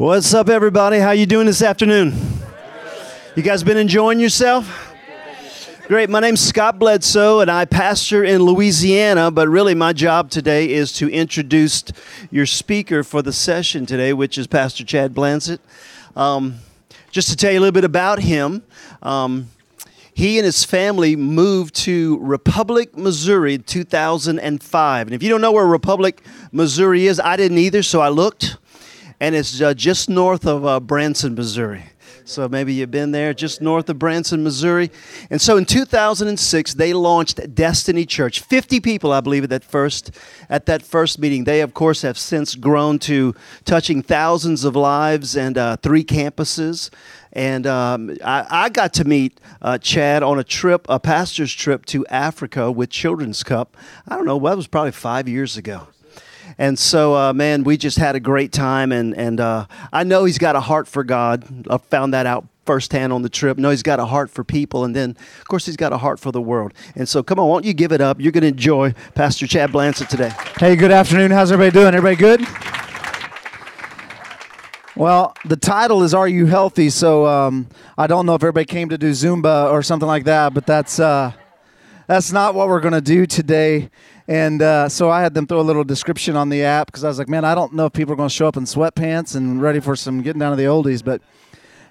What's up, everybody? How you doing this afternoon? You guys been enjoying yourself? Great. My name's Scott Bledsoe, and I pastor in Louisiana. But really, my job today is to introduce your speaker for the session today, which is Pastor Chad Blansett. Um, just to tell you a little bit about him. Um, he and his family moved to Republic, Missouri in 2005. And if you don't know where Republic, Missouri is, I didn't either, so I looked and it's uh, just north of uh, Branson, Missouri. So maybe you've been there, just north of Branson, Missouri. And so in 2006, they launched Destiny Church. 50 people, I believe, at that first at that first meeting. They, of course, have since grown to touching thousands of lives and uh, three campuses. And um, I, I, got to meet uh, Chad on a trip, a pastor's trip to Africa with Children's Cup. I don't know, that was probably five years ago. And so, uh, man, we just had a great time. And, and uh, I know he's got a heart for God. I found that out firsthand on the trip. No, he's got a heart for people. And then, of course, he's got a heart for the world. And so, come on, won't you give it up? You're going to enjoy Pastor Chad Blansett today. Hey, good afternoon. How's everybody doing? Everybody good? Well, the title is "Are You Healthy?" So um, I don't know if everybody came to do Zumba or something like that, but that's uh, that's not what we're going to do today. And uh, so I had them throw a little description on the app because I was like, man, I don't know if people are going to show up in sweatpants and ready for some getting down to the oldies. But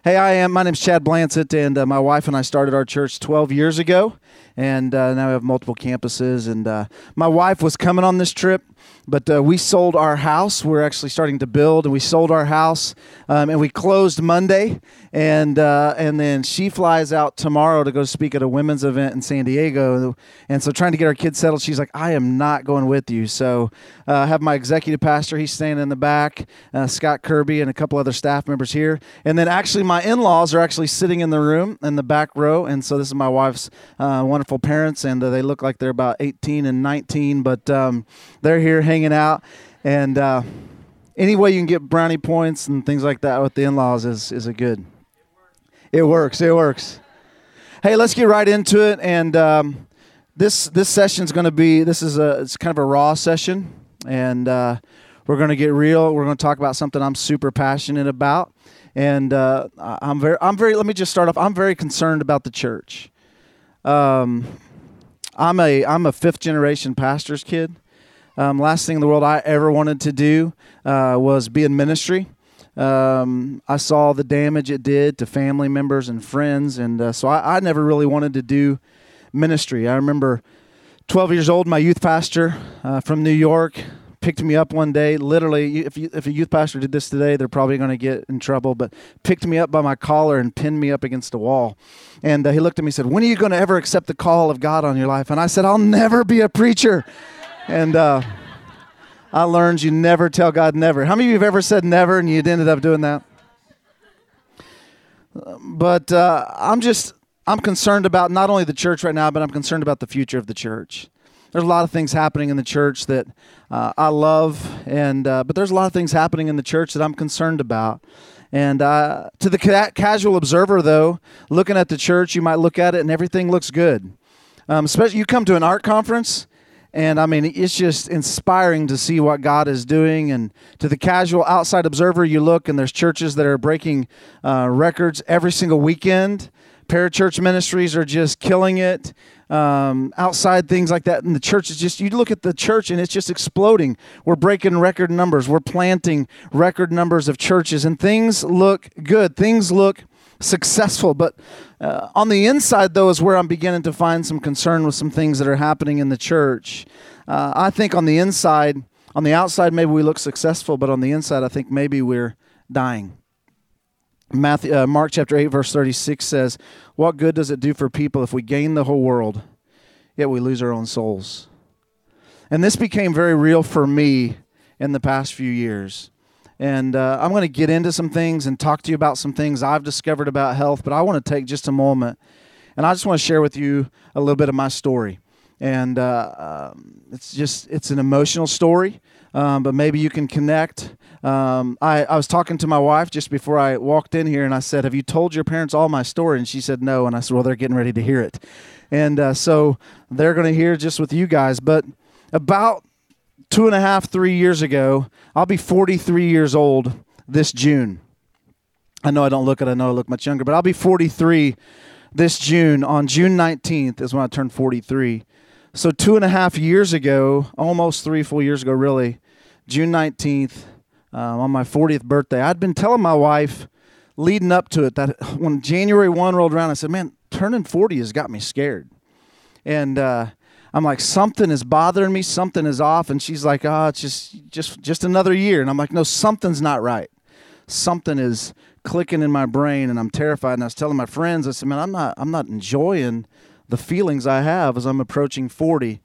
hey, I am. My name's Chad Blansett, and uh, my wife and I started our church 12 years ago. And uh, now we have multiple campuses. And uh, my wife was coming on this trip but uh, we sold our house. We're actually starting to build, and we sold our house, um, and we closed Monday, and uh, and then she flies out tomorrow to go speak at a women's event in San Diego, and so trying to get our kids settled. She's like, I am not going with you. So uh, I have my executive pastor. He's staying in the back, uh, Scott Kirby, and a couple other staff members here, and then actually my in-laws are actually sitting in the room in the back row, and so this is my wife's uh, wonderful parents, and uh, they look like they're about 18 and 19, but um, they're here hanging hanging out, and uh, any way you can get brownie points and things like that with the in-laws is is a good. It works. It works. Hey, let's get right into it. And um, this this session is going to be this is a it's kind of a raw session, and uh, we're going to get real. We're going to talk about something I'm super passionate about, and uh, I'm very I'm very. Let me just start off. I'm very concerned about the church. Um, I'm a I'm a fifth generation pastor's kid. Um, last thing in the world I ever wanted to do uh, was be in ministry. Um, I saw the damage it did to family members and friends, and uh, so I, I, never really wanted to do ministry. I remember 12 years old, my youth pastor uh, from New York picked me up one day. Literally, if you, if a youth pastor did this today, they're probably going to get in trouble. But picked me up by my collar and pinned me up against a wall. And uh, he looked at me and said, "When are you going to ever accept the call of God on your life?" And I said, "I'll never be a preacher." And uh, I learned you never tell God never. How many of you have ever said never and you ended up doing that? But uh, I'm just, I'm concerned about not only the church right now, but I'm concerned about the future of the church. There's a lot of things happening in the church that uh, I love, and uh, but there's a lot of things happening in the church that I'm concerned about. And uh, to the ca- casual observer, though, looking at the church, you might look at it and everything looks good. Um, especially you come to an art conference and I mean, it's just inspiring to see what God is doing. And to the casual outside observer, you look and there's churches that are breaking uh, records every single weekend. Parachurch ministries are just killing it. Um, outside things like that. And the church is just, you look at the church and it's just exploding. We're breaking record numbers. We're planting record numbers of churches, and things look good. Things look successful. But uh, on the inside, though, is where I'm beginning to find some concern with some things that are happening in the church. Uh, I think on the inside, on the outside, maybe we look successful, but on the inside, I think maybe we're dying. Matthew, uh, Mark chapter 8, verse 36 says, What good does it do for people if we gain the whole world, yet we lose our own souls? And this became very real for me in the past few years. And uh, I'm going to get into some things and talk to you about some things I've discovered about health, but I want to take just a moment and I just want to share with you a little bit of my story. And uh, um, it's just, it's an emotional story, um, but maybe you can connect. Um, I, I was talking to my wife just before I walked in here and I said, Have you told your parents all my story? And she said, No. And I said, Well, they're getting ready to hear it. And uh, so they're going to hear just with you guys. But about two and a half, three years ago, I'll be 43 years old this June. I know I don't look it, I know I look much younger, but I'll be 43 this June. On June 19th is when I turn 43. So, two and a half years ago, almost three full years ago, really, June 19th, um, on my 40th birthday, I'd been telling my wife leading up to it that when January 1 rolled around, I said, Man, turning 40 has got me scared. And uh, I'm like, something is bothering me, something is off. And she's like, Oh, it's just, just, just another year. And I'm like, No, something's not right. Something is clicking in my brain and I'm terrified. And I was telling my friends, I said, Man, I'm not, I'm not enjoying the feelings I have as I'm approaching 40.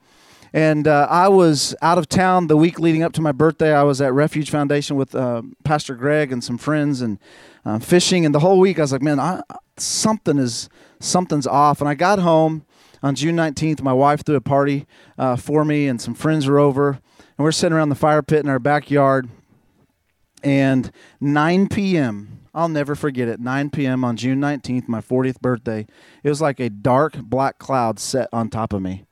And uh, I was out of town the week leading up to my birthday. I was at Refuge Foundation with uh, Pastor Greg and some friends and uh, fishing. And the whole week I was like, man, I, something is something's off. And I got home on June 19th. My wife threw a party uh, for me, and some friends were over. And we're sitting around the fire pit in our backyard. And 9 p.m., I'll never forget it. 9 p.m. on June 19th, my 40th birthday. It was like a dark black cloud set on top of me,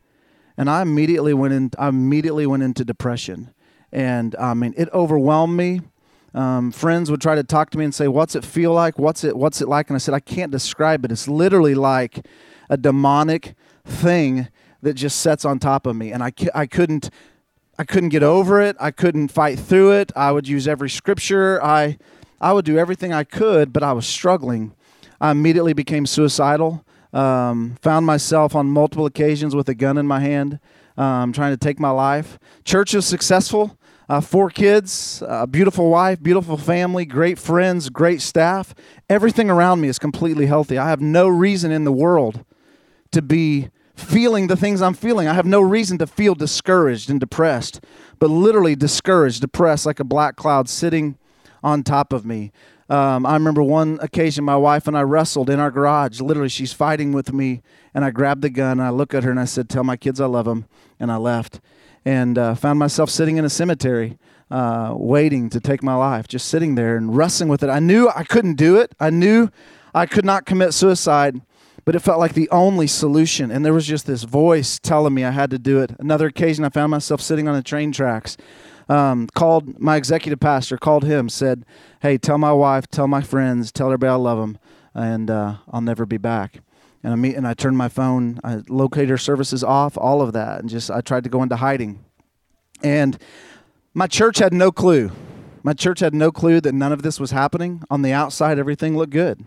and I immediately went in. I immediately went into depression, and I mean it overwhelmed me. Um, friends would try to talk to me and say, "What's it feel like? What's it? What's it like?" And I said, "I can't describe it. It's literally like a demonic thing that just sets on top of me, and I I couldn't." I couldn't get over it. I couldn't fight through it. I would use every scripture. I I would do everything I could, but I was struggling. I immediately became suicidal. Um, found myself on multiple occasions with a gun in my hand, um, trying to take my life. Church was successful. Uh, four kids, a beautiful wife, beautiful family, great friends, great staff. Everything around me is completely healthy. I have no reason in the world to be feeling the things I'm feeling. I have no reason to feel discouraged and depressed, but literally discouraged, depressed, like a black cloud sitting on top of me. Um, I remember one occasion my wife and I wrestled in our garage. Literally, she's fighting with me, and I grabbed the gun. I look at her and I said, "Tell my kids I love them," and I left, and uh, found myself sitting in a cemetery, uh, waiting to take my life, just sitting there and wrestling with it. I knew I couldn't do it. I knew I could not commit suicide, but it felt like the only solution. And there was just this voice telling me I had to do it. Another occasion, I found myself sitting on the train tracks um, called my executive pastor, called him, said, Hey, tell my wife, tell my friends, tell everybody I love them, and uh, I'll never be back. And I meet, and I turned my phone, I locator services off, all of that, and just I tried to go into hiding. And my church had no clue. My church had no clue that none of this was happening. On the outside, everything looked good.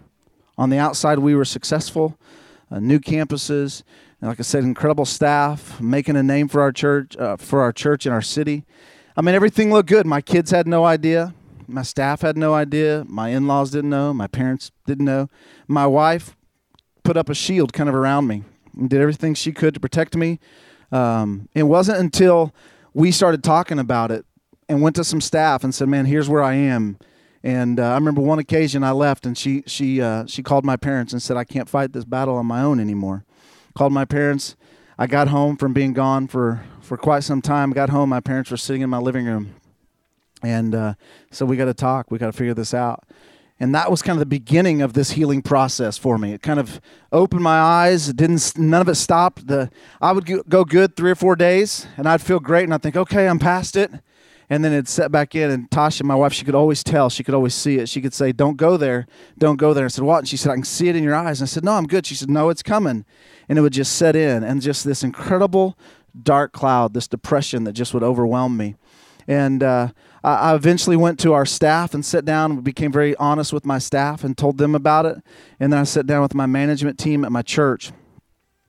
On the outside, we were successful, uh, new campuses, and like I said, incredible staff, making a name for our church, uh, for our church and our city. I mean, everything looked good. My kids had no idea. My staff had no idea. My in laws didn't know. My parents didn't know. My wife put up a shield kind of around me and did everything she could to protect me. Um, it wasn't until we started talking about it and went to some staff and said, "Man, here's where I am." And uh, I remember one occasion I left, and she she uh, she called my parents and said, "I can't fight this battle on my own anymore." Called my parents. I got home from being gone for for quite some time. Got home, my parents were sitting in my living room, and uh, so we got to talk. We got to figure this out. And that was kind of the beginning of this healing process for me. It kind of opened my eyes. It didn't. None of it stopped. The I would go good three or four days, and I'd feel great, and I'd think, okay, I'm past it. And then it'd set back in, and Tasha, my wife, she could always tell. She could always see it. She could say, "Don't go there, don't go there." I said, "What?" And she said, "I can see it in your eyes." And I said, "No, I'm good." She said, "No, it's coming," and it would just set in, and just this incredible dark cloud, this depression that just would overwhelm me. And uh, I eventually went to our staff and sat down and became very honest with my staff and told them about it. And then I sat down with my management team at my church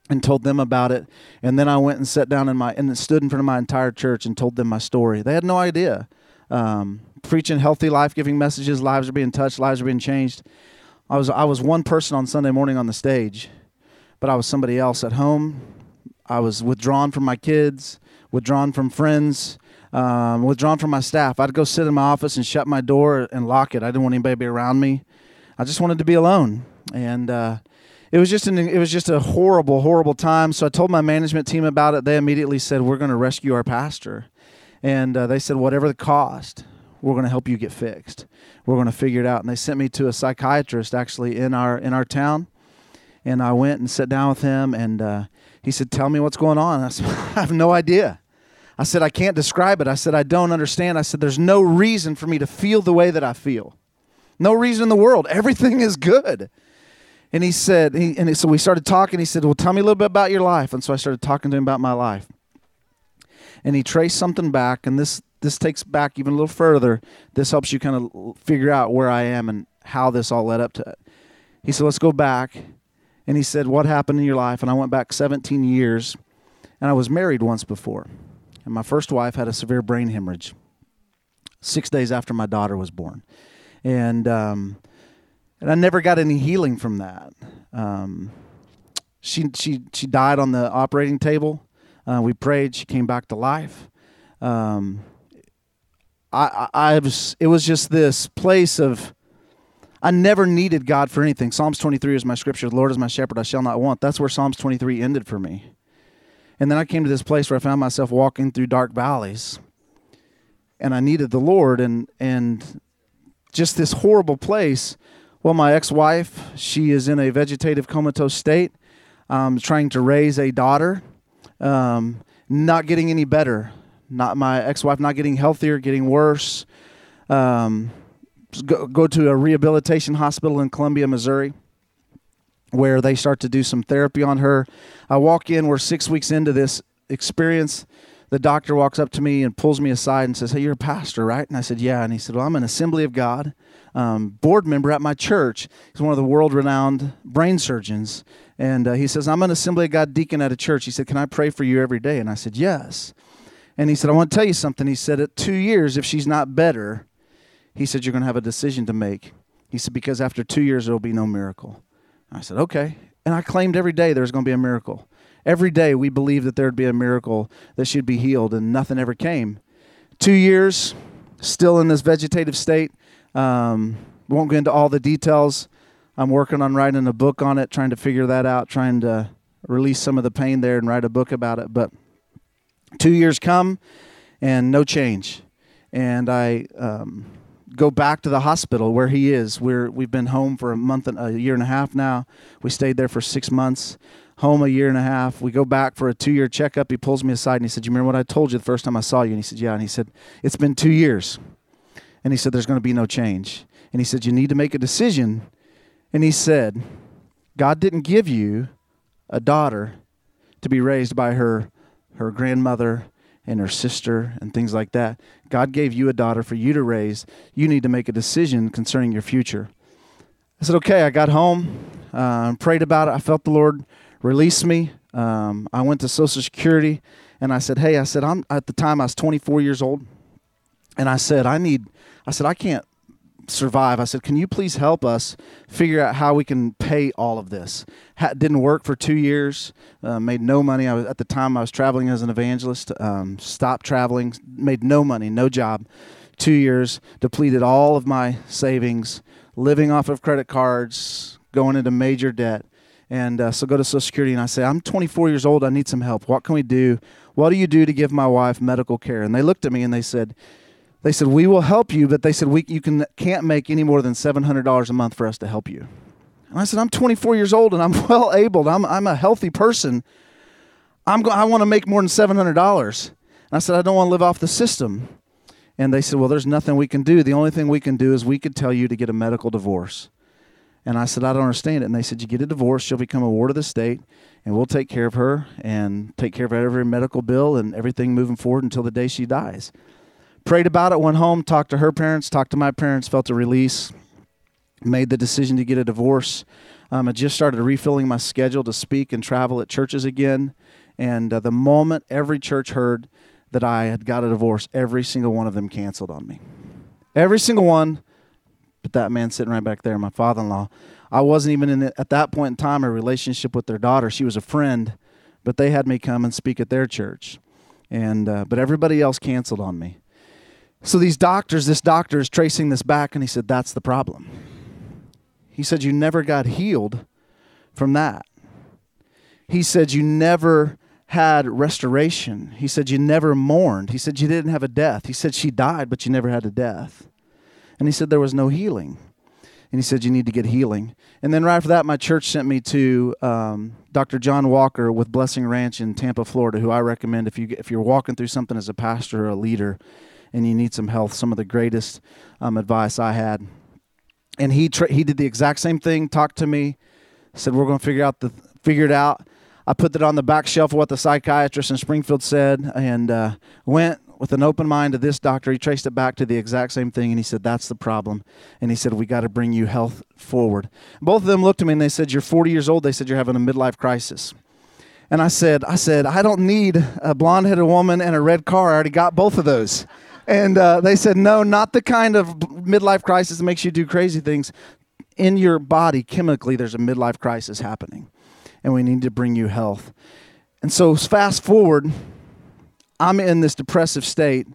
and told them about it. And then I went and sat down in my and stood in front of my entire church and told them my story. They had no idea. Um, preaching healthy, life giving messages, lives are being touched, lives are being changed. I was I was one person on Sunday morning on the stage, but I was somebody else at home I was withdrawn from my kids, withdrawn from friends, um, withdrawn from my staff. I'd go sit in my office and shut my door and lock it. I didn't want anybody around me. I just wanted to be alone, and uh, it was just an, it was just a horrible, horrible time. So I told my management team about it. They immediately said, "We're going to rescue our pastor," and uh, they said, "Whatever the cost." We're going to help you get fixed. We're going to figure it out. And they sent me to a psychiatrist actually in our in our town, and I went and sat down with him, and uh, he said, Tell me what's going on. I said, I have no idea. I said, I can't describe it. I said, I don't understand. I said, There's no reason for me to feel the way that I feel. No reason in the world. Everything is good. And he said, he, and so we started talking. He said, Well, tell me a little bit about your life. And so I started talking to him about my life. And he traced something back, and this this takes back even a little further. This helps you kind of figure out where I am and how this all led up to it. He said, Let's go back. And he said, What happened in your life? And I went back 17 years, and I was married once before. And my first wife had a severe brain hemorrhage six days after my daughter was born. And, um, and I never got any healing from that. Um, she, she, she died on the operating table. Uh, we prayed. She came back to life. Um, I, I, I was, it was just this place of, I never needed God for anything. Psalms 23 is my scripture. The Lord is my shepherd, I shall not want. That's where Psalms 23 ended for me. And then I came to this place where I found myself walking through dark valleys. And I needed the Lord and and just this horrible place. Well, my ex-wife, she is in a vegetative comatose state, um, trying to raise a daughter, um, not getting any better. Not my ex-wife not getting healthier, getting worse. Um, go, go to a rehabilitation hospital in Columbia, Missouri, where they start to do some therapy on her. I walk in, we're six weeks into this experience. The doctor walks up to me and pulls me aside and says, Hey, you're a pastor, right? And I said, Yeah. And he said, Well, I'm an Assembly of God um, board member at my church. He's one of the world renowned brain surgeons. And uh, he says, I'm an Assembly of God deacon at a church. He said, Can I pray for you every day? And I said, Yes. And he said, I want to tell you something. He said, At two years, if she's not better, he said, You're going to have a decision to make. He said, Because after two years, there will be no miracle. I said, Okay. And I claimed every day there's going to be a miracle. Every day we believed that there would be a miracle that she'd be healed, and nothing ever came. Two years, still in this vegetative state. Um, won't go into all the details. I'm working on writing a book on it, trying to figure that out, trying to release some of the pain there and write a book about it. But two years come and no change. And I um, go back to the hospital where he is. We're, we've been home for a month and a year and a half now. We stayed there for six months home a year and a half. We go back for a two year checkup. He pulls me aside and he said, You remember what I told you the first time I saw you? And he said, Yeah. And he said, It's been two years. And he said, There's going to be no change. And he said, You need to make a decision. And he said, God didn't give you a daughter to be raised by her her grandmother and her sister and things like that. God gave you a daughter for you to raise. You need to make a decision concerning your future. I said, okay. I got home, uh, prayed about it. I felt the Lord release me. Um, I went to Social Security and I said, hey, I said, I'm at the time I was 24 years old. And I said, I need, I said, I can't survive. I said, can you please help us figure out how we can pay all of this? Ha- didn't work for two years, uh, made no money. I was at the time I was traveling as an evangelist. Um, stopped traveling, made no money, no job. Two years, depleted all of my savings, living off of credit cards, going into major debt. And uh, so go to Social Security and I say, I'm 24 years old. I need some help. What can we do? What do you do to give my wife medical care? And they looked at me and they said, they said we will help you, but they said we you can can't make any more than seven hundred dollars a month for us to help you. And I said I'm 24 years old and I'm well able. I'm I'm a healthy person. I'm go- I want to make more than seven hundred dollars. And I said I don't want to live off the system. And they said, well, there's nothing we can do. The only thing we can do is we could tell you to get a medical divorce. And I said, I don't understand it. And they said, You get a divorce, she'll become a ward of the state, and we'll take care of her and take care of every medical bill and everything moving forward until the day she dies prayed about it, went home, talked to her parents, talked to my parents, felt a release, made the decision to get a divorce. Um, I just started refilling my schedule to speak and travel at churches again. And uh, the moment every church heard that I had got a divorce, every single one of them canceled on me. Every single one, but that man sitting right back there, my father in law. I wasn't even in, at that point in time, a relationship with their daughter. She was a friend, but they had me come and speak at their church. And, uh, but everybody else canceled on me. So these doctors, this doctor is tracing this back, and he said, That's the problem. He said, You never got healed from that. He said, You never had restoration. He said, You never mourned. He said, You didn't have a death. He said, She died, but you never had a death. And he said, There was no healing. And he said, You need to get healing. And then right after that, my church sent me to um, Dr. John Walker with Blessing Ranch in Tampa, Florida, who I recommend if, you, if you're walking through something as a pastor or a leader and you need some health, some of the greatest um, advice I had. and he tra- he did the exact same thing. Talked to me, said we're going to figure out the figure it out. I put that on the back shelf of what the psychiatrist in Springfield said, and uh, went with an open mind to this doctor. He traced it back to the exact same thing, and he said that's the problem. And he said we got to bring you health forward. Both of them looked at me and they said you're 40 years old. They said you're having a midlife crisis. And I said, I said, I don't need a blonde headed woman and a red car. I already got both of those. And uh, they said, no, not the kind of midlife crisis that makes you do crazy things. In your body, chemically, there's a midlife crisis happening. And we need to bring you health. And so, fast forward, I'm in this depressive state.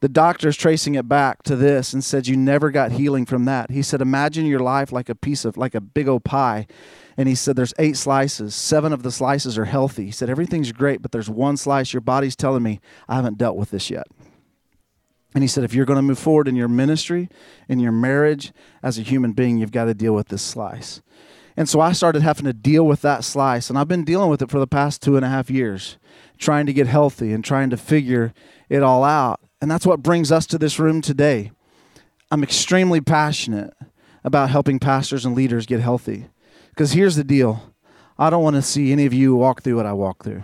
The doctor's tracing it back to this and said, You never got healing from that. He said, Imagine your life like a piece of, like a big old pie. And he said there's eight slices. Seven of the slices are healthy. He said everything's great but there's one slice. Your body's telling me i haven't dealt with this yet. And he said if you're going to move forward in your ministry in your marriage as a human being you've got to deal with this slice. And so i started having to deal with that slice and i've been dealing with it for the past two and a half years trying to get healthy and trying to figure it all out and that's what brings us to this room today i'm extremely passionate about helping pastors and leaders get healthy because here's the deal I don't want to see any of you walk through what I walk through.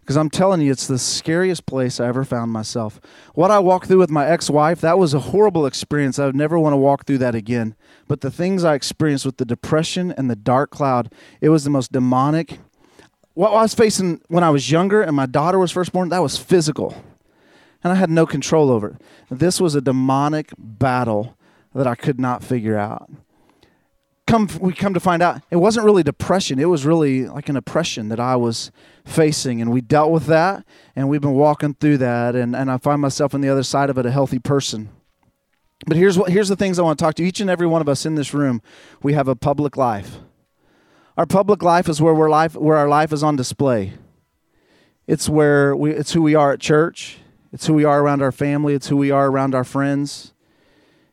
Because I'm telling you, it's the scariest place I ever found myself. What I walked through with my ex wife, that was a horrible experience. I would never want to walk through that again. But the things I experienced with the depression and the dark cloud, it was the most demonic. What I was facing when I was younger and my daughter was first born, that was physical. And I had no control over it. This was a demonic battle that I could not figure out. Come we come to find out it wasn't really depression. It was really like an oppression that i was facing. And we dealt with that and we've been walking through that. And, and i find myself on the other side of it a healthy person. But here's what here's the things i want to talk to each and every one of us in this room we have a public life our public life is where we're life where our life is on display it's where we it's who we are at church it's who we are around our family it's who we are around our friends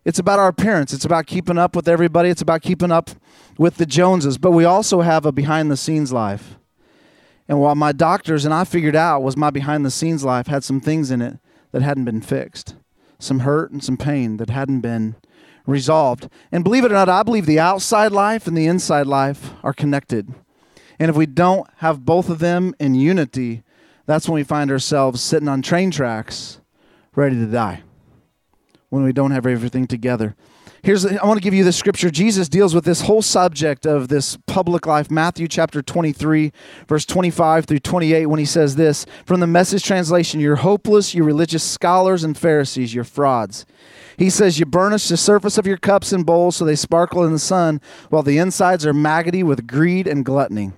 it's about our appearance. It's about keeping up with everybody. It's about keeping up with the Joneses. But we also have a behind the scenes life. And what my doctors and I figured out was my behind the scenes life had some things in it that hadn't been fixed, some hurt and some pain that hadn't been resolved. And believe it or not, I believe the outside life and the inside life are connected. And if we don't have both of them in unity, that's when we find ourselves sitting on train tracks ready to die when we don't have everything together. Here's I want to give you this scripture. Jesus deals with this whole subject of this public life. Matthew chapter 23, verse 25 through 28 when he says this, from the message translation, you're hopeless, you religious scholars and Pharisees, you're frauds. He says you burnish the surface of your cups and bowls so they sparkle in the sun, while the insides are maggoty with greed and gluttony.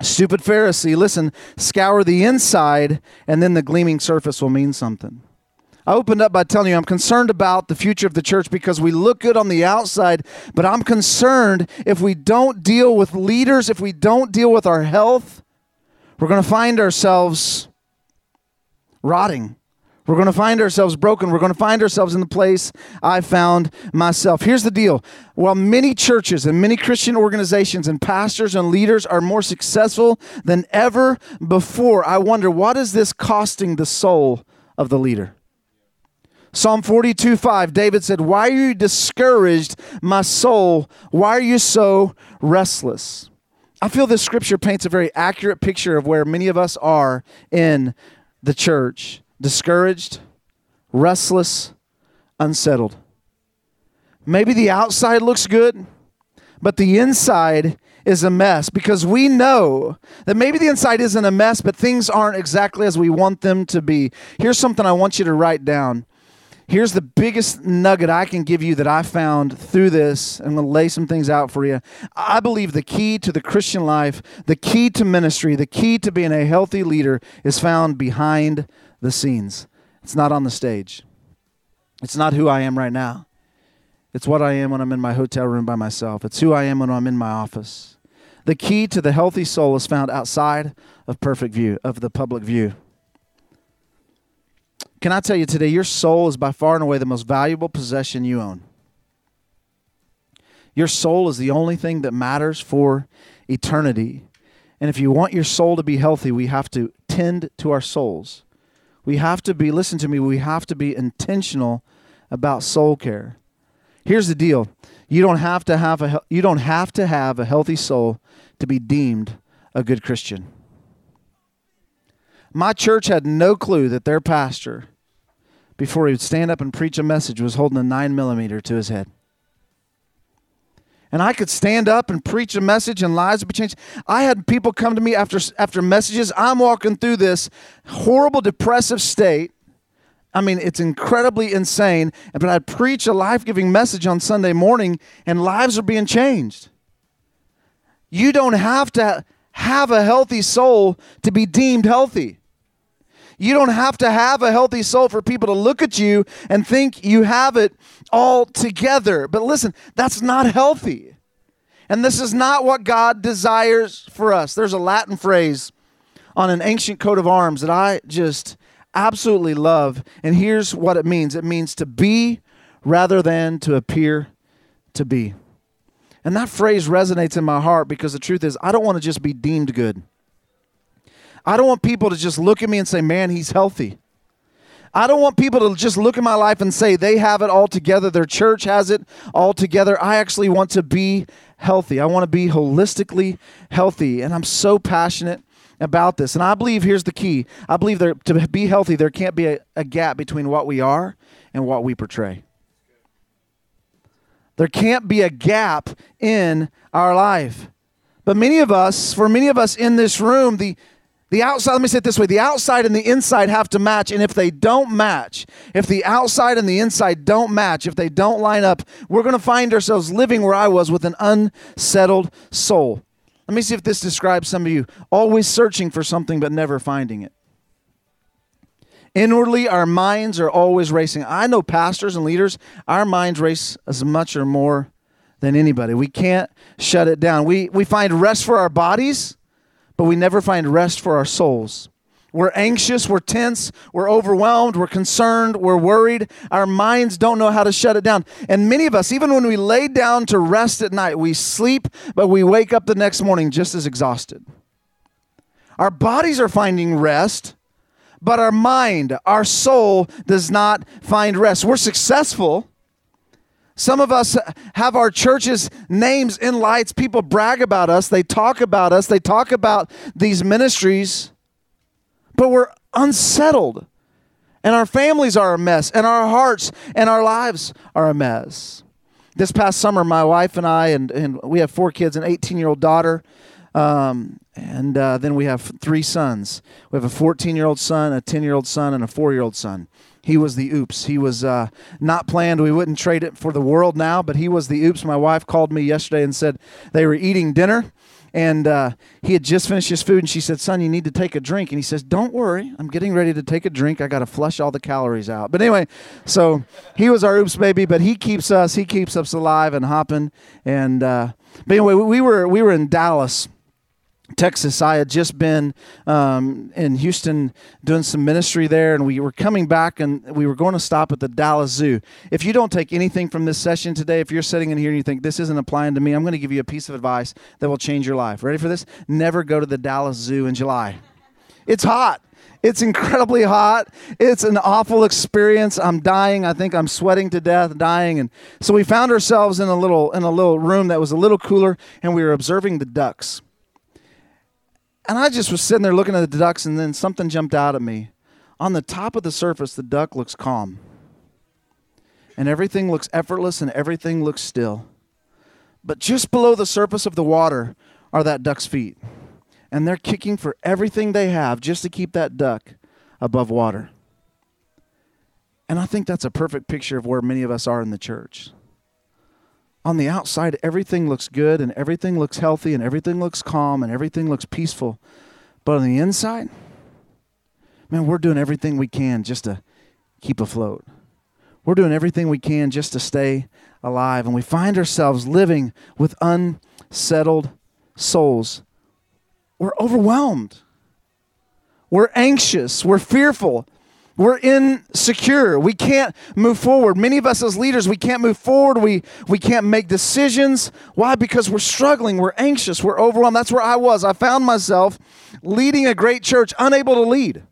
Stupid Pharisee, listen, scour the inside and then the gleaming surface will mean something. I opened up by telling you I'm concerned about the future of the church because we look good on the outside, but I'm concerned if we don't deal with leaders, if we don't deal with our health, we're going to find ourselves rotting. We're going to find ourselves broken. We're going to find ourselves in the place I found myself. Here's the deal. While many churches and many Christian organizations and pastors and leaders are more successful than ever before, I wonder what is this costing the soul of the leader? Psalm 42 5, David said, Why are you discouraged, my soul? Why are you so restless? I feel this scripture paints a very accurate picture of where many of us are in the church discouraged, restless, unsettled. Maybe the outside looks good, but the inside is a mess because we know that maybe the inside isn't a mess, but things aren't exactly as we want them to be. Here's something I want you to write down. Here's the biggest nugget I can give you that I found through this. I'm going to lay some things out for you. I believe the key to the Christian life, the key to ministry, the key to being a healthy leader is found behind the scenes. It's not on the stage. It's not who I am right now. It's what I am when I'm in my hotel room by myself. It's who I am when I'm in my office. The key to the healthy soul is found outside of perfect view, of the public view. Can I tell you today, your soul is by far and away the most valuable possession you own. Your soul is the only thing that matters for eternity. And if you want your soul to be healthy, we have to tend to our souls. We have to be, listen to me, we have to be intentional about soul care. Here's the deal You don't have to have a you don't have to have a healthy soul to be deemed a good Christian. My church had no clue that their pastor, before he would stand up and preach a message, was holding a nine millimeter to his head. And I could stand up and preach a message and lives would be changed. I had people come to me after after messages. I'm walking through this horrible depressive state. I mean, it's incredibly insane. But I'd preach a life giving message on Sunday morning, and lives are being changed. You don't have to have a healthy soul to be deemed healthy. You don't have to have a healthy soul for people to look at you and think you have it all together. But listen, that's not healthy. And this is not what God desires for us. There's a Latin phrase on an ancient coat of arms that I just absolutely love. And here's what it means it means to be rather than to appear to be. And that phrase resonates in my heart because the truth is, I don't want to just be deemed good. I don't want people to just look at me and say, man, he's healthy. I don't want people to just look at my life and say they have it all together, their church has it all together. I actually want to be healthy. I want to be holistically healthy. And I'm so passionate about this. And I believe here's the key I believe there, to be healthy, there can't be a, a gap between what we are and what we portray. There can't be a gap in our life. But many of us, for many of us in this room, the the outside, let me say it this way the outside and the inside have to match. And if they don't match, if the outside and the inside don't match, if they don't line up, we're going to find ourselves living where I was with an unsettled soul. Let me see if this describes some of you. Always searching for something but never finding it. Inwardly, our minds are always racing. I know pastors and leaders, our minds race as much or more than anybody. We can't shut it down. We, we find rest for our bodies but we never find rest for our souls. We're anxious, we're tense, we're overwhelmed, we're concerned, we're worried. Our minds don't know how to shut it down. And many of us, even when we lay down to rest at night, we sleep, but we wake up the next morning just as exhausted. Our bodies are finding rest, but our mind, our soul does not find rest. We're successful some of us have our church's names in lights. People brag about us, they talk about us, they talk about these ministries, but we're unsettled. And our families are a mess, and our hearts and our lives are a mess. This past summer, my wife and I, and, and we have four kids an 18 year old daughter, um, and uh, then we have three sons. We have a 14 year old son, a 10 year old son, and a four year old son. He was the oops. He was uh, not planned. We wouldn't trade it for the world now, but he was the oops. My wife called me yesterday and said they were eating dinner and uh, he had just finished his food and she said son you need to take a drink and he says don't worry i'm getting ready to take a drink i got to flush all the calories out but anyway so he was our oops baby but he keeps us he keeps us alive and hopping and uh, but anyway we were we were in dallas Texas. I had just been um, in Houston doing some ministry there, and we were coming back and we were going to stop at the Dallas Zoo. If you don't take anything from this session today, if you're sitting in here and you think this isn't applying to me, I'm going to give you a piece of advice that will change your life. Ready for this? Never go to the Dallas Zoo in July. It's hot. It's incredibly hot. It's an awful experience. I'm dying. I think I'm sweating to death, dying. And so we found ourselves in a little in a little room that was a little cooler, and we were observing the ducks and I just was sitting there looking at the ducks, and then something jumped out at me. On the top of the surface, the duck looks calm. And everything looks effortless and everything looks still. But just below the surface of the water are that duck's feet. And they're kicking for everything they have just to keep that duck above water. And I think that's a perfect picture of where many of us are in the church on the outside, everything looks good and everything looks healthy and everything looks calm and everything looks peaceful. But on the inside, man, we're doing everything we can just to keep afloat. We're doing everything we can just to stay alive. And we find ourselves living with unsettled souls. We're overwhelmed. We're anxious. We're fearful. We're insecure. We can't move forward. Many of us as leaders, we can't move forward. We, we can't make decisions. Why? Because we're struggling. We're anxious. We're overwhelmed. That's where I was. I found myself leading a great church, unable to lead.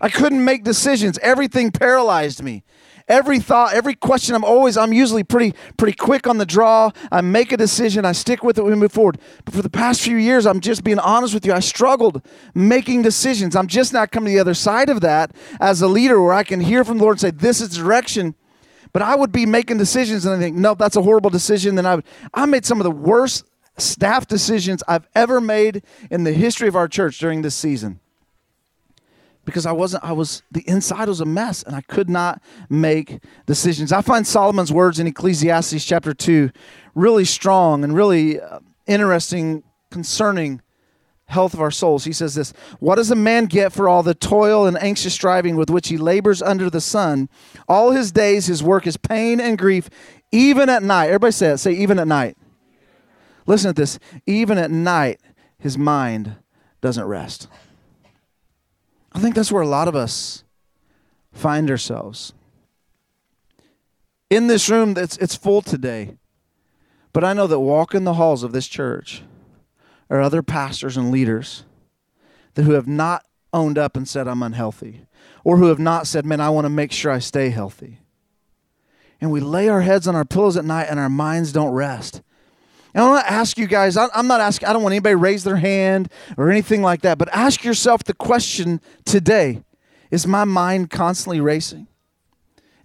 I couldn't make decisions. Everything paralyzed me. Every thought, every question, I'm always, I'm usually pretty, pretty quick on the draw. I make a decision, I stick with it, we move forward. But for the past few years, I'm just being honest with you. I struggled making decisions. I'm just not coming to the other side of that as a leader where I can hear from the Lord and say, This is direction. But I would be making decisions and I think, no, that's a horrible decision. Then I would, I made some of the worst staff decisions I've ever made in the history of our church during this season because I wasn't, I was, the inside was a mess and I could not make decisions. I find Solomon's words in Ecclesiastes chapter 2 really strong and really uh, interesting concerning health of our souls. He says this What does a man get for all the toil and anxious striving with which he labors under the sun? All his days, his work is pain and grief, even at night. Everybody say it. Say, even at night. Listen to this. Even at night, his mind doesn't rest. I think that's where a lot of us find ourselves. In this room, it's, it's full today. But I know that walking the halls of this church are other pastors and leaders that who have not owned up and said, I'm unhealthy, or who have not said, Man, I want to make sure I stay healthy. And we lay our heads on our pillows at night and our minds don't rest. And I want to ask you guys, I'm not asking, I don't want anybody raise their hand or anything like that, but ask yourself the question today Is my mind constantly racing?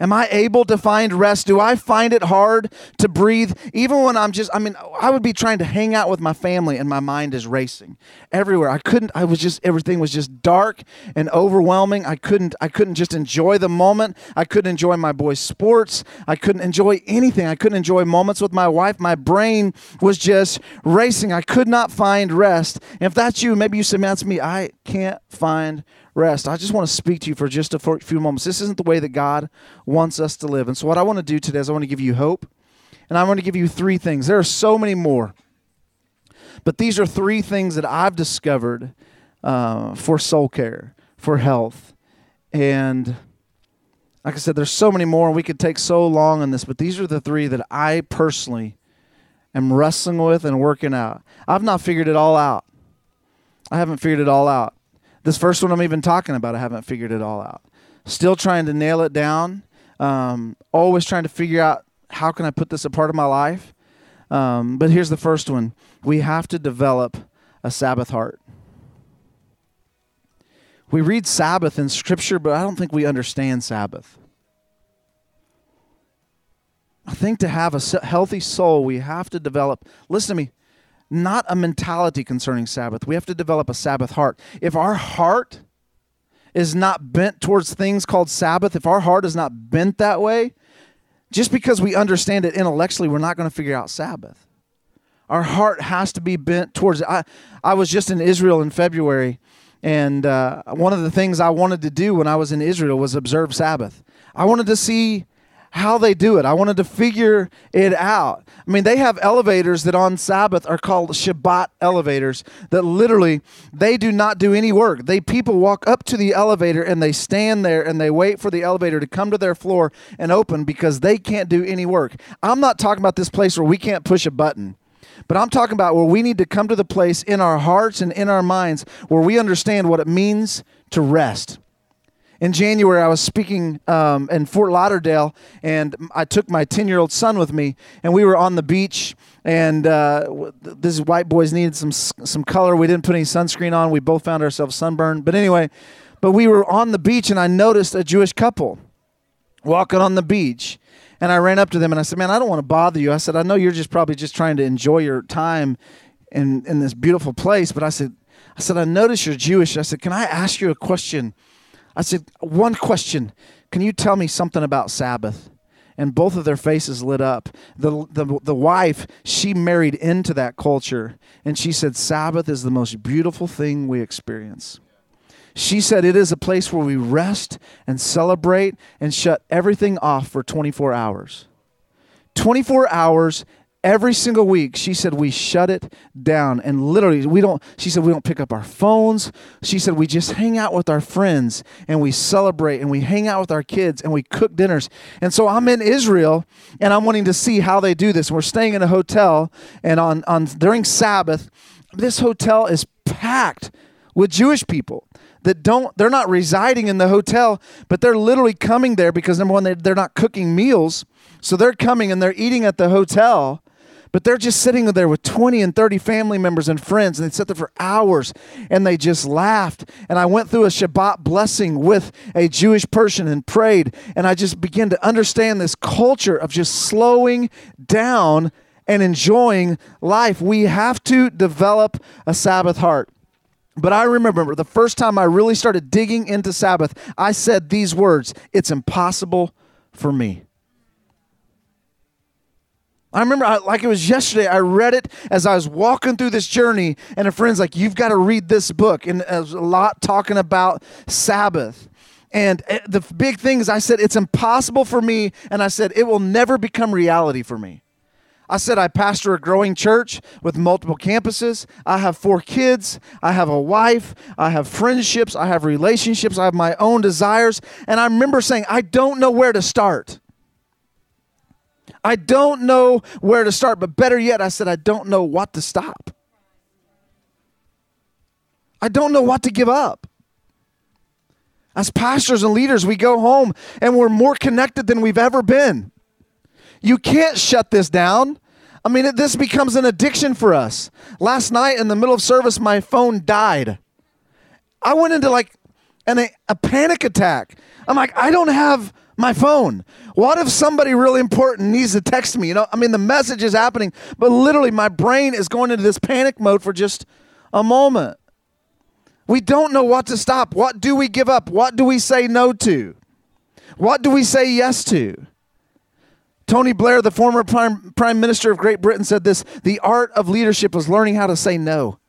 Am I able to find rest? Do I find it hard to breathe? Even when I'm just, I mean, I would be trying to hang out with my family and my mind is racing everywhere. I couldn't, I was just, everything was just dark and overwhelming. I couldn't, I couldn't just enjoy the moment. I couldn't enjoy my boys' sports. I couldn't enjoy anything. I couldn't enjoy moments with my wife. My brain was just racing. I could not find rest. And if that's you, maybe you say, man, that's me. I can't find rest. I just want to speak to you for just a few moments. This isn't the way that God wants us to live. And so, what I want to do today is I want to give you hope. And I want to give you three things. There are so many more. But these are three things that I've discovered uh, for soul care, for health. And like I said, there's so many more, and we could take so long on this, but these are the three that I personally am wrestling with and working out. I've not figured it all out. I haven't figured it all out. This first one I'm even talking about, I haven't figured it all out. Still trying to nail it down. Um, always trying to figure out how can I put this a part of my life. Um, but here's the first one: we have to develop a Sabbath heart. We read Sabbath in Scripture, but I don't think we understand Sabbath. I think to have a healthy soul, we have to develop. Listen to me not a mentality concerning Sabbath. We have to develop a Sabbath heart. If our heart is not bent towards things called Sabbath, if our heart is not bent that way, just because we understand it intellectually, we're not going to figure out Sabbath. Our heart has to be bent towards it. I, I was just in Israel in February, and uh, one of the things I wanted to do when I was in Israel was observe Sabbath. I wanted to see how they do it. I wanted to figure it out. I mean, they have elevators that on Sabbath are called Shabbat elevators that literally they do not do any work. They people walk up to the elevator and they stand there and they wait for the elevator to come to their floor and open because they can't do any work. I'm not talking about this place where we can't push a button. But I'm talking about where we need to come to the place in our hearts and in our minds where we understand what it means to rest in January, I was speaking um, in Fort Lauderdale, and I took my 10 year old son with me, and we were on the beach. And uh, these white boys needed some some color. We didn't put any sunscreen on. We both found ourselves sunburned. But anyway, but we were on the beach, and I noticed a Jewish couple walking on the beach. And I ran up to them and I said, "Man, I don't want to bother you." I said, "I know you're just probably just trying to enjoy your time in in this beautiful place." But I said, "I said I notice you're Jewish." I said, "Can I ask you a question?" I said, One question. Can you tell me something about Sabbath? And both of their faces lit up. The, the, the wife, she married into that culture. And she said, Sabbath is the most beautiful thing we experience. She said it is a place where we rest and celebrate and shut everything off for 24 hours. 24 hours every single week she said we shut it down. And literally we don't she said we don't pick up our phones. She said we just hang out with our friends and we celebrate and we hang out with our kids and we cook dinners. And so i'm in israel and i'm wanting to see how they do this. We're staying in a hotel and on, on during sabbath this hotel is packed with jewish people that don't, they're not residing in the hotel, but they're literally coming there because number one, they, they're not cooking meals. So they're coming and they're eating at the hotel but they're just sitting there with 20 and 30 family members and friends, and they sit there for hours and they just laughed. And I went through a Shabbat blessing with a Jewish person and prayed, and I just began to understand this culture of just slowing down and enjoying life. We have to develop a Sabbath heart. But I remember the first time I really started digging into Sabbath, I said these words It's impossible for me. I remember, I, like it was yesterday, I read it as I was walking through this journey, and a friend's like, You've got to read this book. And there's a lot talking about Sabbath. And eh, the big thing is, I said, It's impossible for me. And I said, It will never become reality for me. I said, I pastor a growing church with multiple campuses. I have four kids. I have a wife. I have friendships. I have relationships. I have my own desires. And I remember saying, I don't know where to start. I don't know where to start, but better yet, I said, I don't know what to stop. I don't know what to give up. As pastors and leaders, we go home and we're more connected than we've ever been. You can't shut this down. I mean, it, this becomes an addiction for us. Last night in the middle of service, my phone died. I went into like an, a, a panic attack. I'm like, I don't have my phone. What if somebody really important needs to text me? You know, I mean, the message is happening, but literally my brain is going into this panic mode for just a moment. We don't know what to stop. What do we give up? What do we say no to? What do we say yes to? Tony Blair, the former prime, prime minister of Great Britain, said this the art of leadership was learning how to say no.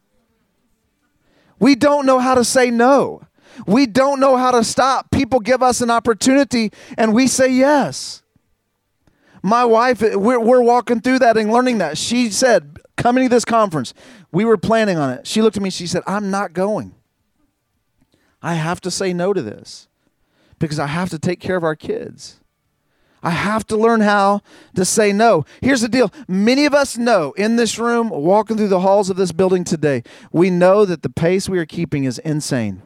We don't know how to say no. We don't know how to stop. People give us an opportunity and we say yes. My wife, we're, we're walking through that and learning that. She said, coming to this conference, we were planning on it. She looked at me, she said, I'm not going. I have to say no to this because I have to take care of our kids. I have to learn how to say no. Here's the deal many of us know in this room, walking through the halls of this building today, we know that the pace we are keeping is insane.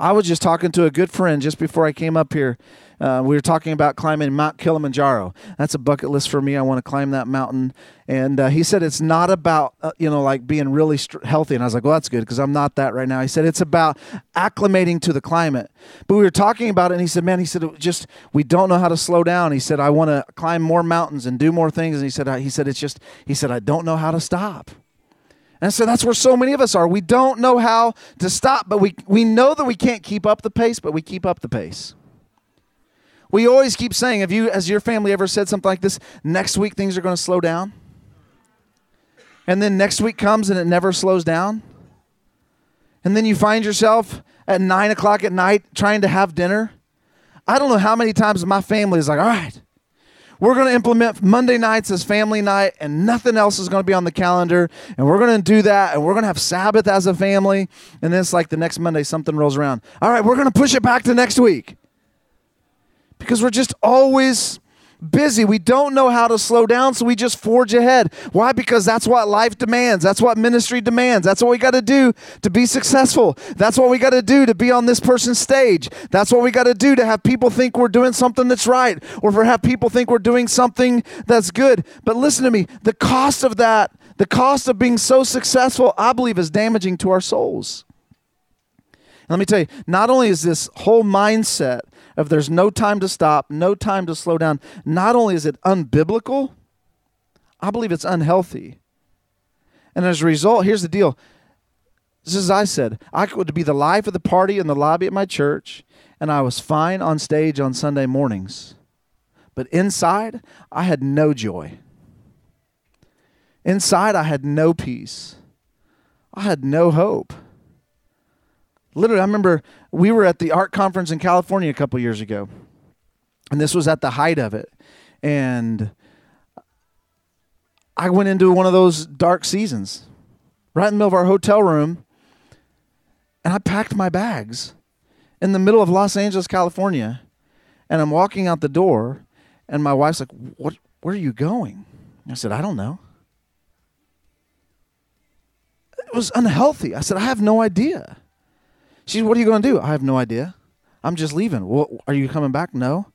I was just talking to a good friend just before I came up here. Uh, we were talking about climbing Mount Kilimanjaro. That's a bucket list for me. I want to climb that mountain. And uh, he said it's not about uh, you know like being really st- healthy. And I was like, well, that's good because I'm not that right now. He said it's about acclimating to the climate. But we were talking about it, and he said, man, he said just we don't know how to slow down. He said I want to climb more mountains and do more things. And he said he said it's just he said I don't know how to stop. And so that's where so many of us are. We don't know how to stop, but we, we know that we can't keep up the pace, but we keep up the pace. We always keep saying, have you, has your family ever said something like this? Next week things are going to slow down. And then next week comes and it never slows down. And then you find yourself at nine o'clock at night trying to have dinner. I don't know how many times my family is like, all right, we're going to implement Monday nights as family night, and nothing else is going to be on the calendar. And we're going to do that, and we're going to have Sabbath as a family. And then it's like the next Monday, something rolls around. All right, we're going to push it back to next week because we're just always busy. We don't know how to slow down, so we just forge ahead. Why? Because that's what life demands. That's what ministry demands. That's what we got to do to be successful. That's what we got to do to be on this person's stage. That's what we got to do to have people think we're doing something that's right or for have people think we're doing something that's good. But listen to me, the cost of that, the cost of being so successful, I believe is damaging to our souls. let me tell you, not only is this whole mindset if there's no time to stop, no time to slow down, not only is it unbiblical, I believe it's unhealthy. And as a result, here's the deal. This is I said, I could be the life of the party in the lobby at my church, and I was fine on stage on Sunday mornings. But inside, I had no joy. Inside, I had no peace. I had no hope. Literally, I remember we were at the ARC conference in California a couple years ago, and this was at the height of it. And I went into one of those dark seasons right in the middle of our hotel room, and I packed my bags in the middle of Los Angeles, California. And I'm walking out the door, and my wife's like, "What? Where are you going?" I said, "I don't know." It was unhealthy. I said, "I have no idea." She's, what are you going to do? I have no idea. I'm just leaving. Well, are you coming back? No.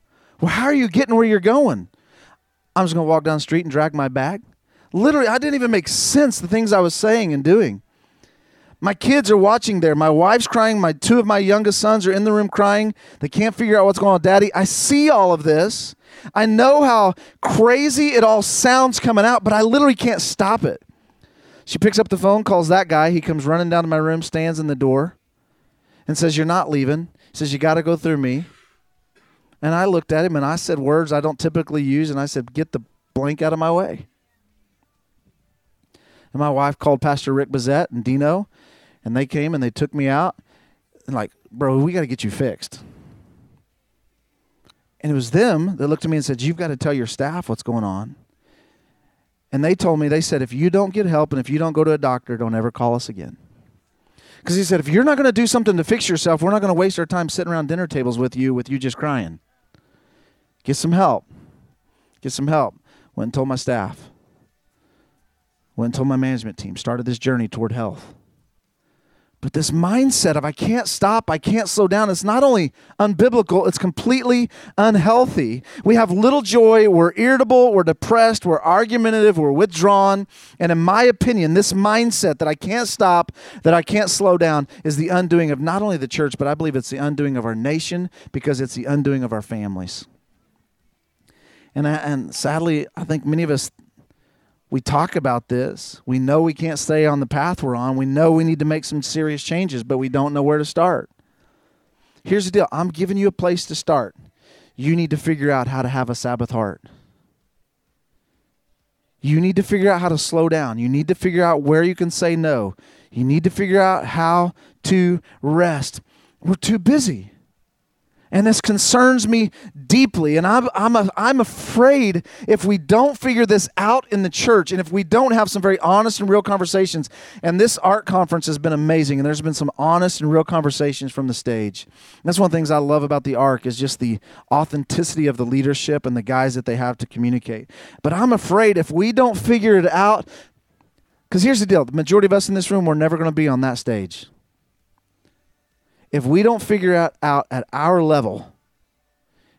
Well, how are you getting where you're going? I'm just going to walk down the street and drag my bag. Literally, I didn't even make sense the things I was saying and doing. My kids are watching there. My wife's crying. My two of my youngest sons are in the room crying. They can't figure out what's going on, Daddy. I see all of this. I know how crazy it all sounds coming out, but I literally can't stop it. She picks up the phone, calls that guy. He comes running down to my room, stands in the door, and says, You're not leaving. He says, You got to go through me. And I looked at him and I said words I don't typically use, and I said, Get the blank out of my way. And my wife called Pastor Rick Bezet and Dino, and they came and they took me out. And like, bro, we got to get you fixed. And it was them that looked at me and said, You've got to tell your staff what's going on. And they told me, they said, if you don't get help and if you don't go to a doctor, don't ever call us again. Because he said, if you're not going to do something to fix yourself, we're not going to waste our time sitting around dinner tables with you, with you just crying. Get some help. Get some help. Went and told my staff. Went and told my management team. Started this journey toward health. But this mindset of I can't stop, I can't slow down, it's not only unbiblical, it's completely unhealthy. We have little joy, we're irritable, we're depressed, we're argumentative, we're withdrawn. And in my opinion, this mindset that I can't stop, that I can't slow down, is the undoing of not only the church, but I believe it's the undoing of our nation because it's the undoing of our families. And, I, and sadly, I think many of us we talk about this. We know we can't stay on the path we're on. We know we need to make some serious changes, but we don't know where to start. Here's the deal I'm giving you a place to start. You need to figure out how to have a Sabbath heart. You need to figure out how to slow down. You need to figure out where you can say no. You need to figure out how to rest. We're too busy. And this concerns me deeply. And I'm, I'm, a, I'm afraid if we don't figure this out in the church and if we don't have some very honest and real conversations, and this ARC conference has been amazing, and there's been some honest and real conversations from the stage. And that's one of the things I love about the ARC is just the authenticity of the leadership and the guys that they have to communicate. But I'm afraid if we don't figure it out, because here's the deal the majority of us in this room, we're never going to be on that stage if we don't figure it out at our level,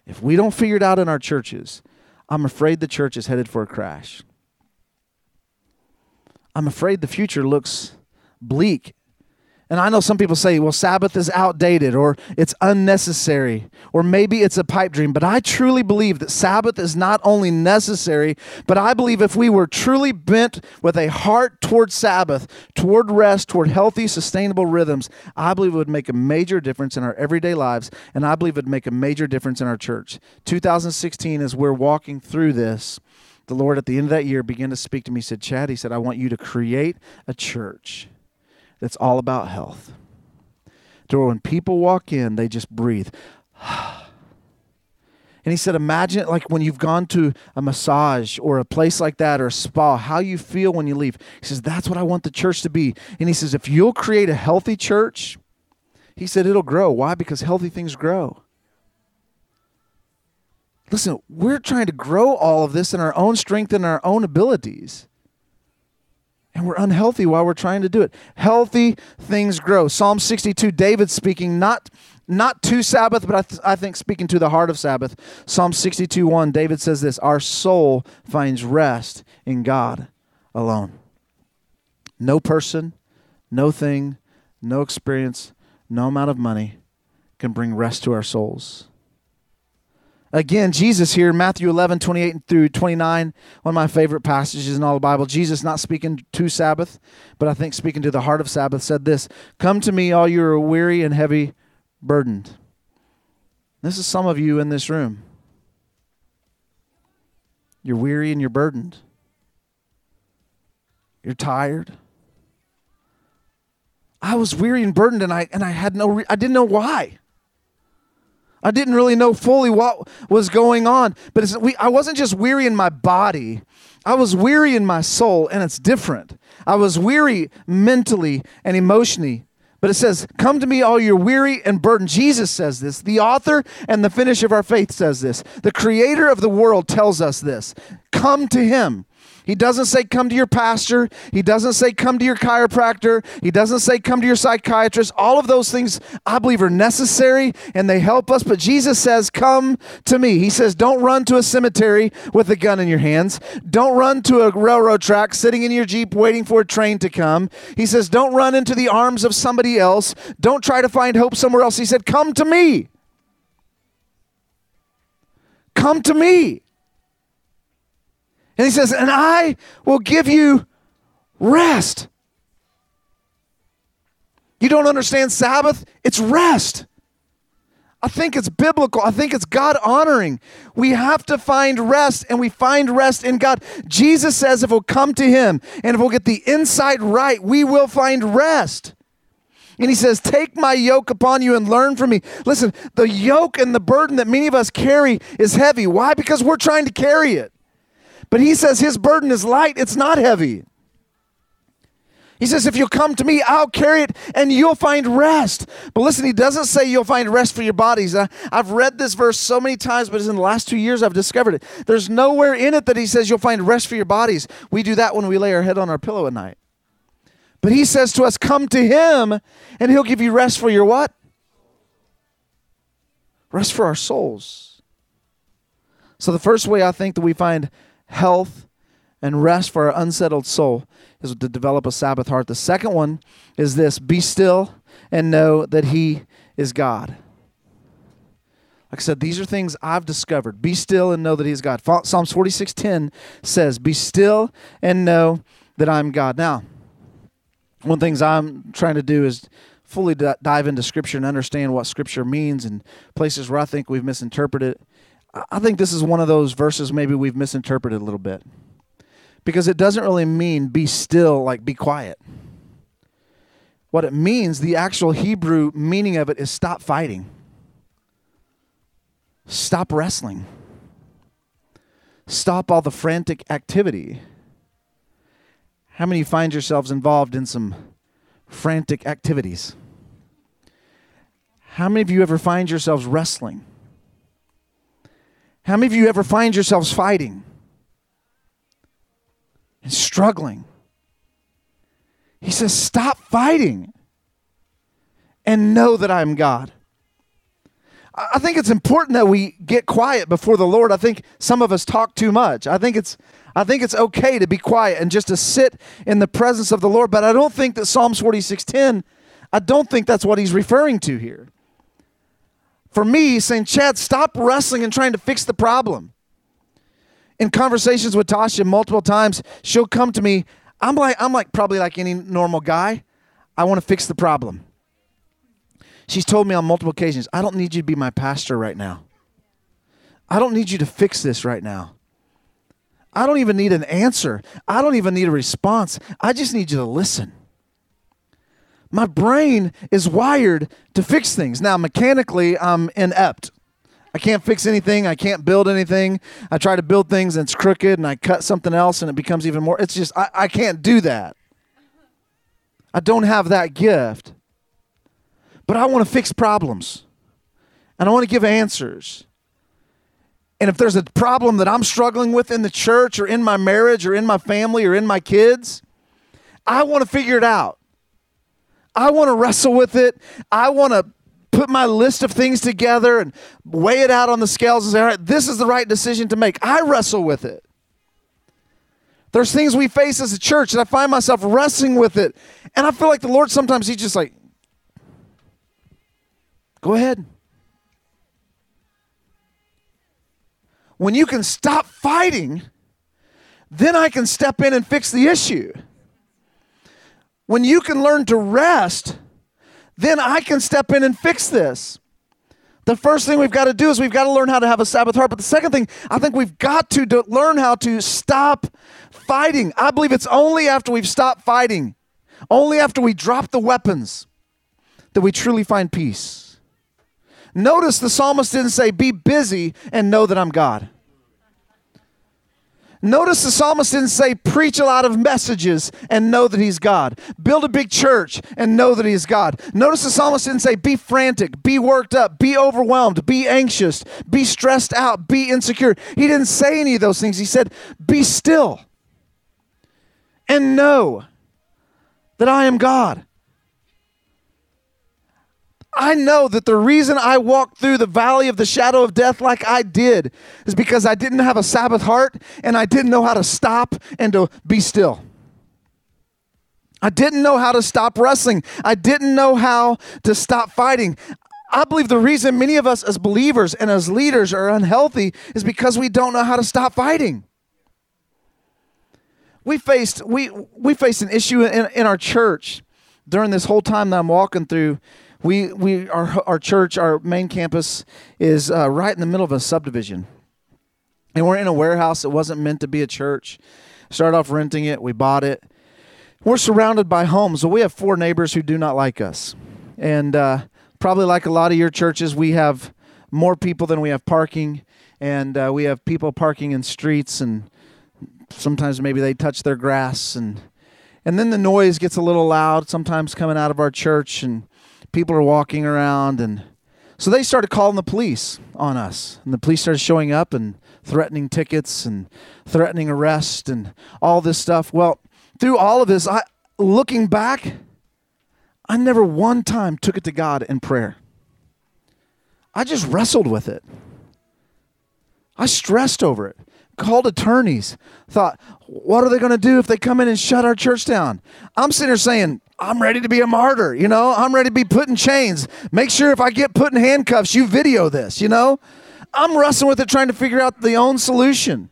if we don't figure it out in our churches, I'm afraid the church is headed for a crash. I'm afraid the future looks bleak and I know some people say, well, Sabbath is outdated or it's unnecessary or maybe it's a pipe dream. But I truly believe that Sabbath is not only necessary, but I believe if we were truly bent with a heart toward Sabbath, toward rest, toward healthy, sustainable rhythms, I believe it would make a major difference in our everyday lives. And I believe it would make a major difference in our church. 2016, as we're walking through this, the Lord at the end of that year began to speak to me. He said, Chad, he said, I want you to create a church that's all about health. To where when people walk in, they just breathe. And he said, Imagine like when you've gone to a massage or a place like that or a spa, how you feel when you leave. He says, That's what I want the church to be. And he says, If you'll create a healthy church, he said, it'll grow. Why? Because healthy things grow. Listen, we're trying to grow all of this in our own strength and our own abilities and we're unhealthy while we're trying to do it. Healthy things grow. Psalm 62, David speaking, not not to Sabbath, but I, th- I think speaking to the heart of Sabbath. Psalm 62, 1, David says this Our soul finds rest in God alone. No person, no thing, no experience, no amount of money can bring rest to our souls. Again, Jesus here, Matthew 11, 28 through 29, one of my favorite passages in all the Bible. Jesus, not speaking to Sabbath, but I think speaking to the heart of Sabbath, said this Come to me, all you are weary and heavy burdened. This is some of you in this room. You're weary and you're burdened. You're tired. I was weary and burdened, and I and I had no re- I didn't know why. I didn't really know fully what was going on. But we, I wasn't just weary in my body, I was weary in my soul, and it's different. I was weary mentally and emotionally. But it says, Come to me, all you're weary and burdened. Jesus says this. The author and the finish of our faith says this. The creator of the world tells us this. Come to him. He doesn't say come to your pastor. He doesn't say come to your chiropractor. He doesn't say come to your psychiatrist. All of those things I believe are necessary and they help us. But Jesus says, come to me. He says, don't run to a cemetery with a gun in your hands. Don't run to a railroad track sitting in your Jeep waiting for a train to come. He says, don't run into the arms of somebody else. Don't try to find hope somewhere else. He said, come to me. Come to me. And he says, And I will give you rest. You don't understand Sabbath? It's rest. I think it's biblical. I think it's God honoring. We have to find rest, and we find rest in God. Jesus says if we'll come to Him and if we'll get the inside right, we will find rest. And he says, Take my yoke upon you and learn from me. Listen, the yoke and the burden that many of us carry is heavy. Why? Because we're trying to carry it. But he says his burden is light, it's not heavy. He says, If you'll come to me, I'll carry it and you'll find rest. But listen, he doesn't say you'll find rest for your bodies. I, have read this verse so many times, but in the last two years I've discovered it. There's nowhere in it that he says you'll find rest for your bodies. We do that when we lay our head on our pillow at night. But he says to us, Come to him and he'll give you rest for your what? Rest for our souls. So the first way I think that we find health, and rest for our unsettled soul is to develop a Sabbath heart. The second one is this be still and know that He is God. Like I said, these are things I've discovered. Be still and know that He is God. Psalms 46:10 says, Be still and know that I'm God. Now, one of the things I'm trying to do is fully dive into Scripture and understand what Scripture means and places where I think we've misinterpreted I think this is one of those verses maybe we've misinterpreted a little bit. Because it doesn't really mean be still, like be quiet. What it means, the actual Hebrew meaning of it is stop fighting, stop wrestling, stop all the frantic activity. How many find yourselves involved in some frantic activities? How many of you ever find yourselves wrestling? How many of you ever find yourselves fighting and struggling? He says, Stop fighting and know that I'm God. I think it's important that we get quiet before the Lord. I think some of us talk too much. I think it's I think it's okay to be quiet and just to sit in the presence of the Lord, but I don't think that Psalms 46:10 I don't think that's what he's referring to here for me saying, Chad, stop wrestling and trying to fix the problem. In conversations with Tasha multiple times, she'll come to me. I'm like, I'm like probably like any normal guy. I want to fix the problem. She's told me on multiple occasions, I don't need you to be my pastor right now. I don't need you to fix this right now. I don't even need an answer. I don't even need a response. I just need you to listen my brain is wired to fix things. Now, mechanically, I'm inept. I can't fix anything. I can't build anything. I try to build things and it's crooked and I cut something else and it becomes even more. It's just, I, I can't do that. I don't have that gift. But I want to fix problems and I want to give answers. And if there's a problem that I'm struggling with in the church or in my marriage or in my family or in my kids, I want to figure it out. I want to wrestle with it. I want to put my list of things together and weigh it out on the scales and say, all right, this is the right decision to make. I wrestle with it. There's things we face as a church, and I find myself wrestling with it. And I feel like the Lord sometimes, He's just like, go ahead. When you can stop fighting, then I can step in and fix the issue. When you can learn to rest, then I can step in and fix this. The first thing we've got to do is we've got to learn how to have a Sabbath heart. But the second thing, I think we've got to do, learn how to stop fighting. I believe it's only after we've stopped fighting, only after we drop the weapons, that we truly find peace. Notice the psalmist didn't say, Be busy and know that I'm God. Notice the psalmist didn't say, preach a lot of messages and know that he's God. Build a big church and know that he's God. Notice the psalmist didn't say, be frantic, be worked up, be overwhelmed, be anxious, be stressed out, be insecure. He didn't say any of those things. He said, be still and know that I am God. I know that the reason I walked through the valley of the shadow of death like I did is because I didn't have a Sabbath heart and I didn't know how to stop and to be still. I didn't know how to stop wrestling. I didn't know how to stop fighting. I believe the reason many of us as believers and as leaders are unhealthy is because we don't know how to stop fighting. We faced we we faced an issue in, in our church during this whole time that I'm walking through we we our our church, our main campus is uh, right in the middle of a subdivision, and we're in a warehouse. It wasn't meant to be a church. Started off renting it. We bought it. We're surrounded by homes. So we have four neighbors who do not like us, and uh, probably like a lot of your churches, we have more people than we have parking, and uh, we have people parking in streets, and sometimes maybe they touch their grass and. And then the noise gets a little loud sometimes coming out of our church and people are walking around and so they started calling the police on us. And the police started showing up and threatening tickets and threatening arrest and all this stuff. Well through all of this i looking back i never one time took it to god in prayer. I just wrestled with it. I stressed over it called attorneys thought what are they going to do if they come in and shut our church down i'm sitting there saying I'm ready to be a martyr, you know? I'm ready to be put in chains. Make sure if I get put in handcuffs, you video this, you know? I'm wrestling with it trying to figure out the own solution.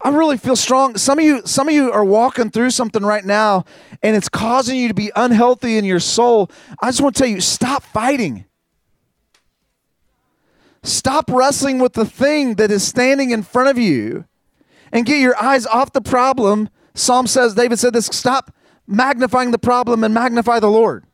I really feel strong. Some of you some of you are walking through something right now and it's causing you to be unhealthy in your soul. I just want to tell you stop fighting. Stop wrestling with the thing that is standing in front of you and get your eyes off the problem Psalm says, David said this stop magnifying the problem and magnify the Lord.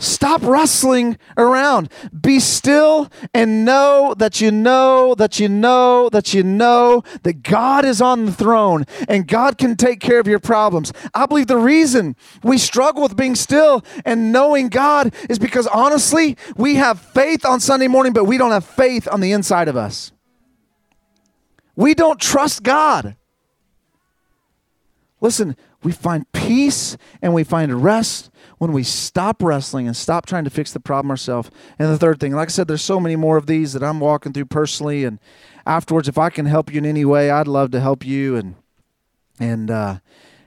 Stop wrestling around. Be still and know that you know that you know that you know that God is on the throne and God can take care of your problems. I believe the reason we struggle with being still and knowing God is because honestly, we have faith on Sunday morning, but we don't have faith on the inside of us. We don't trust God. Listen, we find peace and we find rest when we stop wrestling and stop trying to fix the problem ourselves. And the third thing, like I said, there's so many more of these that I'm walking through personally. And afterwards, if I can help you in any way, I'd love to help you and and uh,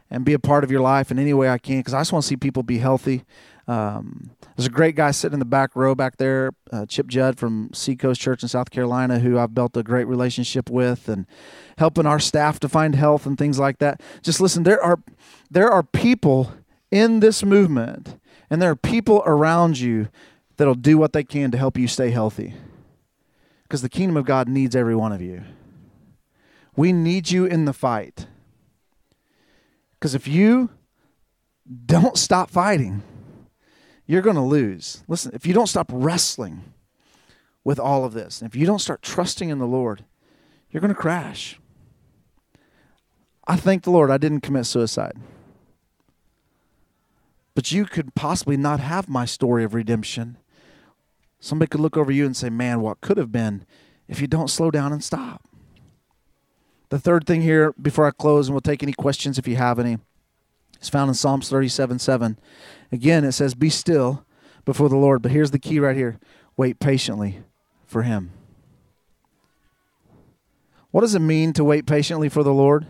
and be a part of your life in any way I can because I just want to see people be healthy. Um, there's a great guy sitting in the back row back there, uh, Chip Judd from Seacoast Church in South Carolina, who I've built a great relationship with, and helping our staff to find health and things like that. Just listen, there are there are people in this movement, and there are people around you that'll do what they can to help you stay healthy, because the kingdom of God needs every one of you. We need you in the fight, because if you don't stop fighting you're going to lose. Listen, if you don't stop wrestling with all of this, and if you don't start trusting in the Lord, you're going to crash. I thank the Lord I didn't commit suicide. But you could possibly not have my story of redemption. Somebody could look over you and say, Man, what could have been if you don't slow down and stop? The third thing here, before I close, and we'll take any questions if you have any, is found in Psalms 37 7. Again, it says, Be still before the Lord. But here's the key right here wait patiently for Him. What does it mean to wait patiently for the Lord?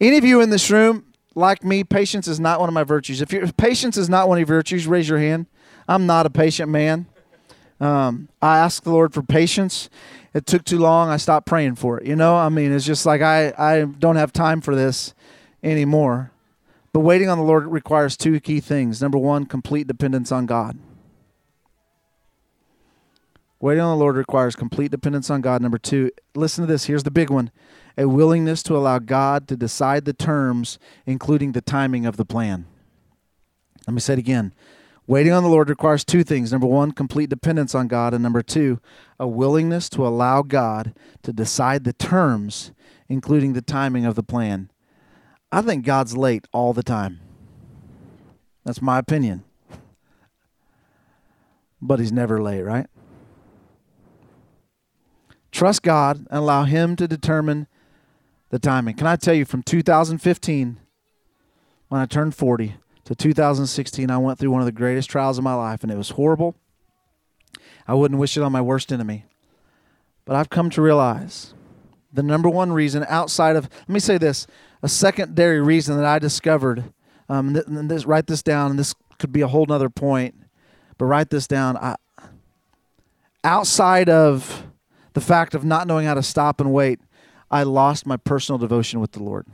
Any of you in this room, like me, patience is not one of my virtues. If, if patience is not one of your virtues, raise your hand. I'm not a patient man. Um, I asked the Lord for patience. It took too long. I stopped praying for it. You know, I mean, it's just like I, I don't have time for this anymore. But waiting on the Lord requires two key things. Number one, complete dependence on God. Waiting on the Lord requires complete dependence on God. Number two, listen to this. Here's the big one a willingness to allow God to decide the terms, including the timing of the plan. Let me say it again. Waiting on the Lord requires two things. Number one, complete dependence on God. And number two, a willingness to allow God to decide the terms, including the timing of the plan. I think God's late all the time. That's my opinion. But he's never late, right? Trust God and allow him to determine the timing. Can I tell you from 2015, when I turned 40, to 2016, I went through one of the greatest trials of my life, and it was horrible. I wouldn't wish it on my worst enemy. But I've come to realize the number one reason outside of, let me say this, a secondary reason that I discovered, um, th- this, write this down, and this could be a whole nother point, but write this down. I, outside of the fact of not knowing how to stop and wait, I lost my personal devotion with the Lord.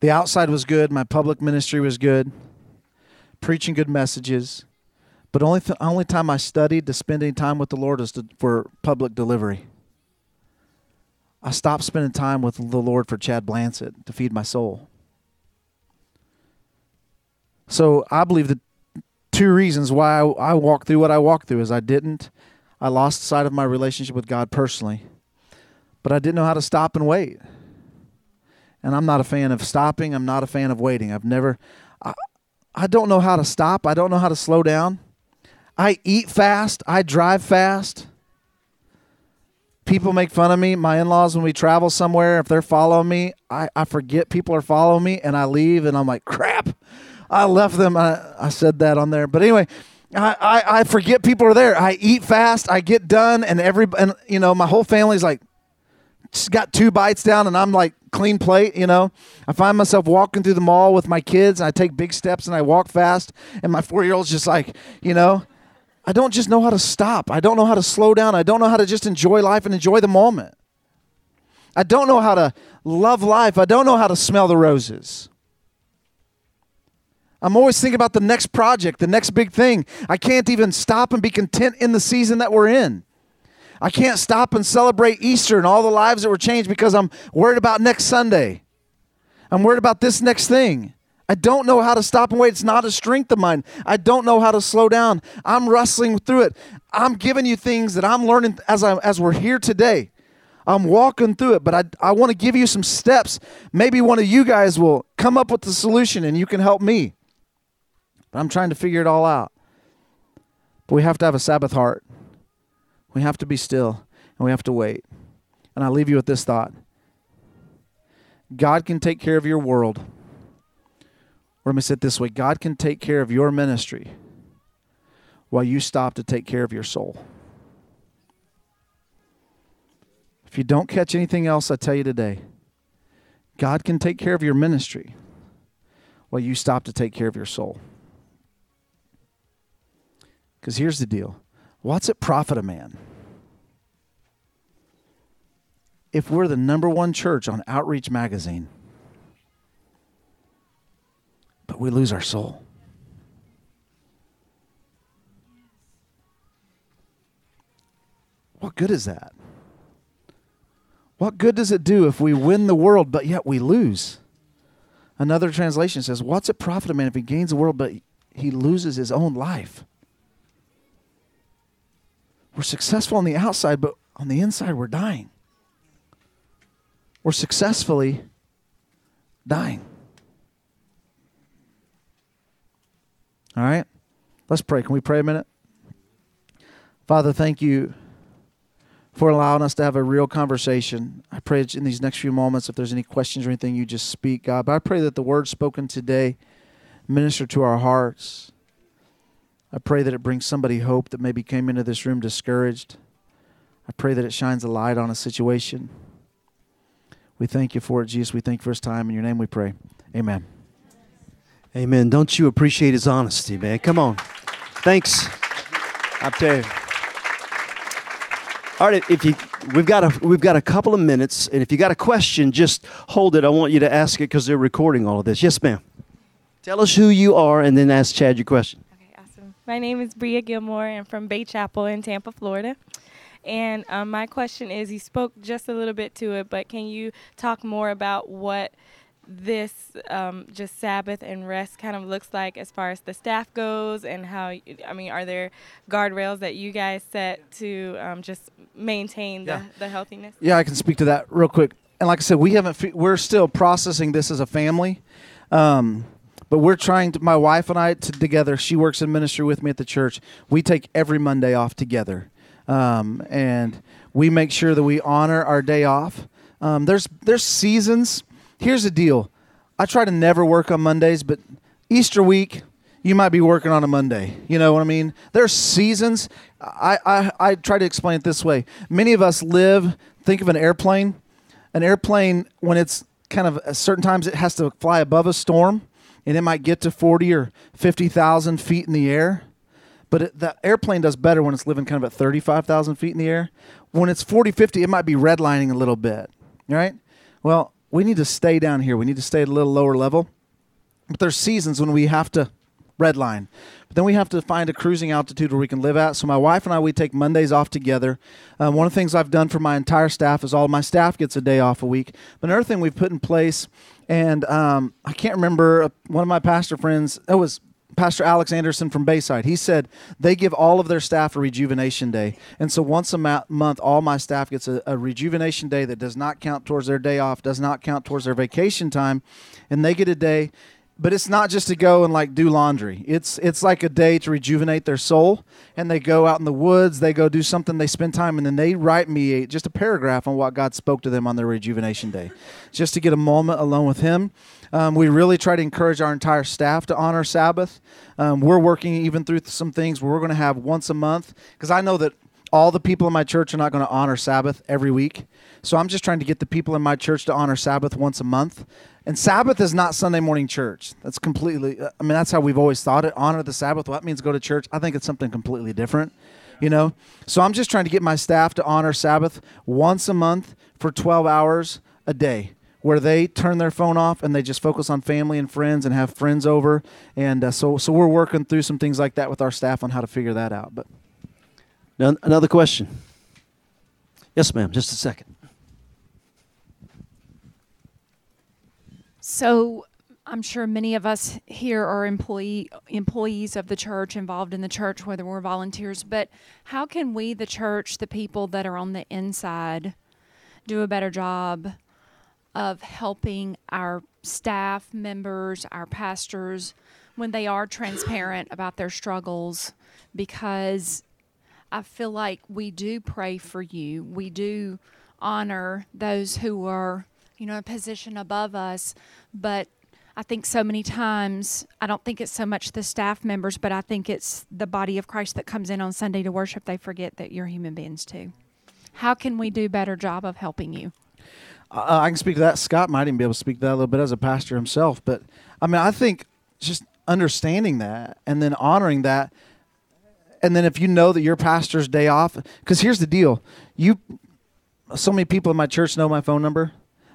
The outside was good, my public ministry was good, preaching good messages, but only th- only time I studied to spend any time with the Lord is to, for public delivery. I stopped spending time with the Lord for Chad Blansett to feed my soul. So I believe that two reasons why I, I walked through what I walked through is I didn't, I lost sight of my relationship with God personally, but I didn't know how to stop and wait. And I'm not a fan of stopping. I'm not a fan of waiting. I've never, I, I don't know how to stop. I don't know how to slow down. I eat fast. I drive fast. People make fun of me. My in laws, when we travel somewhere, if they're following me, I, I forget people are following me and I leave and I'm like, crap. I left them. I, I said that on there. But anyway, I, I, I forget people are there. I eat fast. I get done, and every and you know my whole family's like, just got two bites down, and I'm like clean plate. You know, I find myself walking through the mall with my kids, and I take big steps and I walk fast, and my four year old's just like, you know, I don't just know how to stop. I don't know how to slow down. I don't know how to just enjoy life and enjoy the moment. I don't know how to love life. I don't know how to smell the roses. I'm always thinking about the next project, the next big thing. I can't even stop and be content in the season that we're in. I can't stop and celebrate Easter and all the lives that were changed because I'm worried about next Sunday. I'm worried about this next thing. I don't know how to stop and wait. It's not a strength of mine. I don't know how to slow down. I'm wrestling through it. I'm giving you things that I'm learning as I as we're here today. I'm walking through it, but I, I want to give you some steps. Maybe one of you guys will come up with the solution and you can help me. But I'm trying to figure it all out. But we have to have a Sabbath heart. We have to be still and we have to wait. And I leave you with this thought God can take care of your world. Or let me say it this way God can take care of your ministry while you stop to take care of your soul. If you don't catch anything else, I tell you today, God can take care of your ministry while you stop to take care of your soul. Because here's the deal what's it profit a man if we're the number one church on Outreach Magazine, but we lose our soul? What good is that? What good does it do if we win the world, but yet we lose? Another translation says, What's it profit a man if he gains the world, but he loses his own life? We're successful on the outside, but on the inside, we're dying. We're successfully dying. All right? Let's pray. Can we pray a minute? Father, thank you for allowing us to have a real conversation. I pray in these next few moments, if there's any questions or anything, you just speak, God. But I pray that the word spoken today minister to our hearts. I pray that it brings somebody hope that maybe came into this room discouraged. I pray that it shines a light on a situation. We thank you for it, Jesus. We thank you for his time. In your name we pray. Amen. Amen. Don't you appreciate his honesty, man? Come on. Thanks. I'll tell you. All right, if you we've got a we've got a couple of minutes, and if you got a question, just hold it. I want you to ask it because they're recording all of this. Yes, ma'am. Tell us who you are, and then ask Chad your question. Okay, awesome. My name is Bria Gilmore. I'm from Bay Chapel in Tampa, Florida. And um, my question is you spoke just a little bit to it, but can you talk more about what this um, just Sabbath and rest kind of looks like as far as the staff goes and how, I mean, are there guardrails that you guys set to um, just maintain the, Yeah. the healthiness? Yeah, I can speak to that real quick. And like I said, we haven't. fi- We're still processing this as a family, um, but we're trying to. My wife and I to, together. She works in ministry with me at the church. We take every Monday off together. um, and we make sure that we honor our day off. Um, there's there's seasons. Here's the deal. I try to never work on Mondays, but Easter week, you might be working on a Monday. You know what I mean? There's seasons. I, I, I try to explain it this way. Many of us live, think of an airplane. An airplane, when it's kind of certain times, it has to fly above a storm and it might get to 40 or 50,000 feet in the air. But it, the airplane does better when it's living kind of at 35,000 feet in the air. When it's 40, 50, it might be redlining a little bit, right? Well, we need to stay down here. We need to stay at a little lower level. But there's seasons when we have to redline. But then we have to find a cruising altitude where we can live at. So my wife and I, we take Mondays off together. Um, one of the things I've done for my entire staff is all my staff gets a day off a week. But another thing we've put in place, and um, I can't remember, uh, one of my pastor friends, it was Pastor Alex Anderson from Bayside. He said they give all of their staff a rejuvenation day. And so once a ma- month, all my staff gets a, a, rejuvenation day that does not count towards their day off, does not count towards their vacation time. And they get a day but it's not just to go and like do laundry. It's it's like a day to rejuvenate their soul, and they go out in the woods. They go do something. They spend time, and then they write me a, just a paragraph on what God spoke to them on their rejuvenation day, just to get a moment alone with Him. Um, we really try to encourage our entire staff to honor Sabbath. Um, we're working even through some things where we're going to have once a month because I know that all the people in my church are not going to honor Sabbath every week. So I'm just trying to get the people in my church to honor Sabbath once a month. And Sabbath is not Sunday morning church. That's completely, uh, I mean, that's how we've always thought it. Honor the Sabbath. What that means go to church. I think it's something completely different, you know? So I'm just trying to get my staff to honor Sabbath once a month for 12 hours a day where they turn their phone off and they just focus on family and friends and have friends over. And uh, so, so we're working through some things like that with our staff on how to figure that out. But now, another question. Yes, ma'am. Just a second. So I'm sure many of us here are employee employees of the church, involved in the church, whether we're volunteers. But how can we, the church, the people that are on the inside, do a better job of helping our staff members, our pastors, when they are transparent about their struggles? Because I feel like we do pray for you. We do honor those who are, you know, a position above us but I think so many times, I don't think it's so much the staff members, but I think it's the body of Christ that comes in on Sunday to worship. They forget that you're human beings too. How can we do better job of helping you? Uh, I can speak to that. Scott might even be able to speak to that a little bit as a pastor himself. But I mean, I think just understanding that and then honoring that. And then if you know that your pastor's day off, because here's the deal you, so many people in my church know my phone number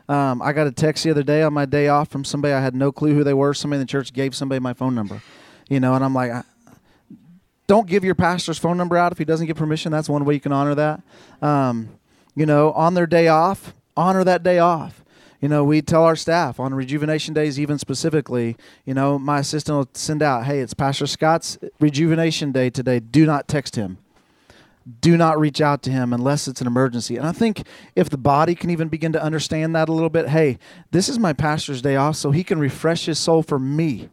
um, I got a text the other day on my day off from somebody I had no clue who they were. Somebody in the church gave somebody my phone number, you know, and I'm like, don't give your pastor's phone number out if he doesn't get permission. That's one way you can honor that. Um, you know, on their day off, honor that day off. You know, we tell our staff on rejuvenation days, even specifically, you know, my assistant will send out, hey, it's Pastor Scott's rejuvenation day today. Do not text him do not reach out to him unless it's an emergency. And I think if the body can even begin to understand that a little bit, hey, this is my pastor's day off, so he can refresh his soul for me.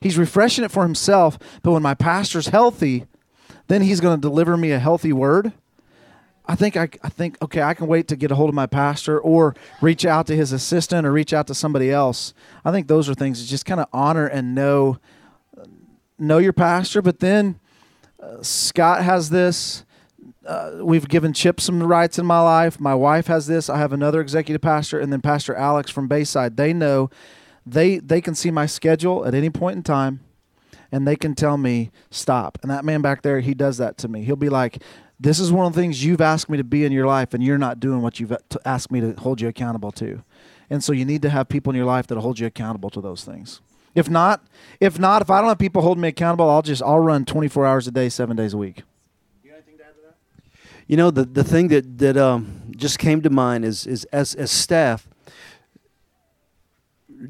He's refreshing it for himself, but when my pastor's healthy, then he's going to deliver me a healthy word. I think I, I think okay, I can wait to get a hold of my pastor or reach out to his assistant or reach out to somebody else. I think those are things to just kind of honor and know know your pastor, but then Scott has this. Uh, we've given Chip some rights in my life. My wife has this. I have another executive pastor, and then Pastor Alex from Bayside. They know they they can see my schedule at any point in time, and they can tell me stop. And that man back there, he does that to me. He'll be like, "This is one of the things you've asked me to be in your life, and you're not doing what you've asked me to hold you accountable to." And so you need to have people in your life that hold you accountable to those things. If not, if not, if I don't have people holding me accountable, I'll just I'll run 24 hours a day, seven days a week. You know, the, the thing that, that um, just came to mind is, is as, as staff,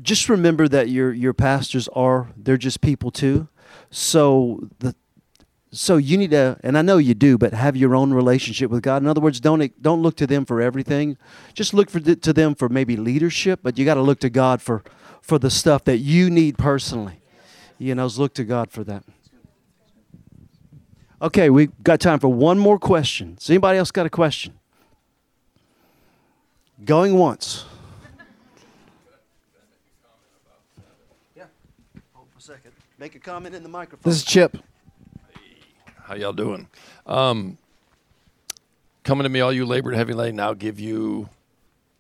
just remember that your, your pastors are, they're just people too. So the, so you need to, and I know you do, but have your own relationship with God. In other words, don't don't look to them for everything. Just look for to them for maybe leadership, but you got to look to God for for the stuff that you need personally. You know, look to God for that. Okay, we've got time for one more question. Does anybody else got a question? Going once. Yeah. Hold for a second. Make a comment in the microphone. This is Chip. How y'all doing? Um, coming to me, all you labored heavy laden, I'll give you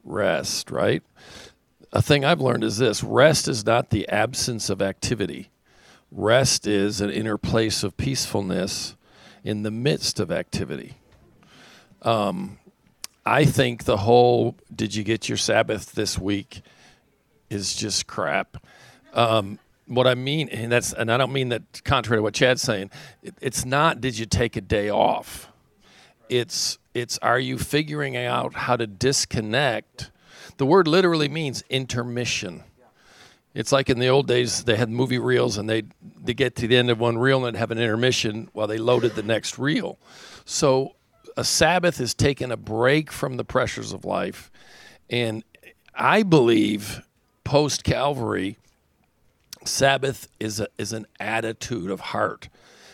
rest, right? A thing I've learned is this rest is not the absence of activity, rest is an inner place of peacefulness in the midst of activity. Um, I think the whole "Did you get your Sabbath this week?" is just crap. Um, what I mean, and that's, and I don't mean that contrary to what Chad's saying. It, it's not did you take a day off. It's it's are you figuring out how to disconnect? The word literally means intermission. It's like in the old days they had movie reels and they they get to the end of one reel and they'd have an intermission while they loaded the next reel. So a Sabbath is taking a break from the pressures of life, and I believe post Calvary Sabbath is a, is an attitude of heart.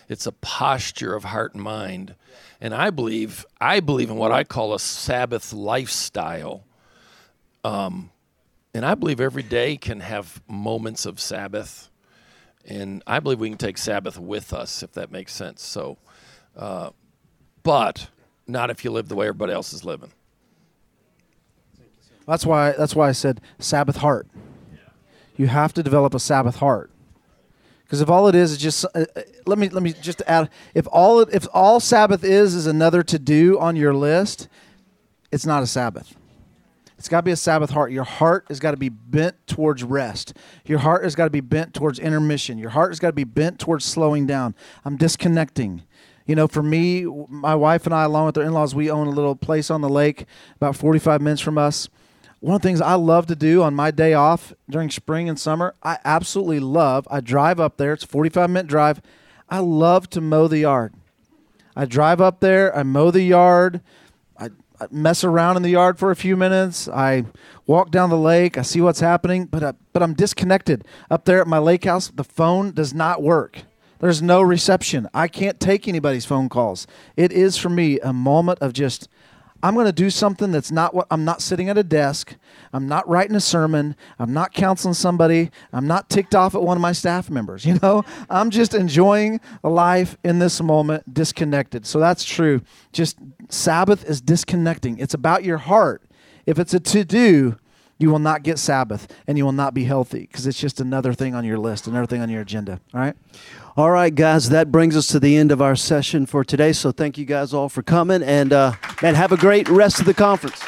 It's a posture of heart and mind. And I believe I believe in what I call a Sabbath lifestyle. Um, and I believe every day can have moments of Sabbath. And I believe we can take Sabbath with us, if that makes sense. So, uh, but not if you live the way everybody else is living. That's why. That's why I said Sabbath heart. You have to develop a Sabbath heart. Because if all it is is just uh, uh, let me let me just add if all if all Sabbath is is another to do on your list, it's not a Sabbath. It's got to be a Sabbath heart. Your heart has got to be bent towards rest. Your heart has got to be bent towards intermission. Your heart has got to be bent towards slowing down. I'm disconnecting. You know, for me, my wife and I, along with our in laws, we own a little place on the lake about 45 minutes from us. One of the things I love to do on my day off during spring and summer, I absolutely love. I drive up there, it's a 45 minute drive. I love to mow the yard. I drive up there, I mow the yard, mess around in the yard for a few minutes, I walk down the lake, I see what's happening, but, uh, but I'm disconnected. Up there at my lake house, the phone does not work. There's no reception. I can't take anybody's phone calls. It is for me a moment of just I'm going to do something that's not what I'm not sitting at a desk. I'm not writing a sermon. I'm not counseling somebody. I'm not ticked off at one of my staff members. You know, I'm just enjoying life in this moment, disconnected. So that's true. Just Sabbath is disconnecting. It's about your heart. If it's a to do, you will not get Sabbath and you will not be healthy because it's just another thing on your list, another thing on your agenda. All right. All right, guys, that brings us to the end of our session for today. So thank you guys all for coming and, uh, and have a great rest of the conference.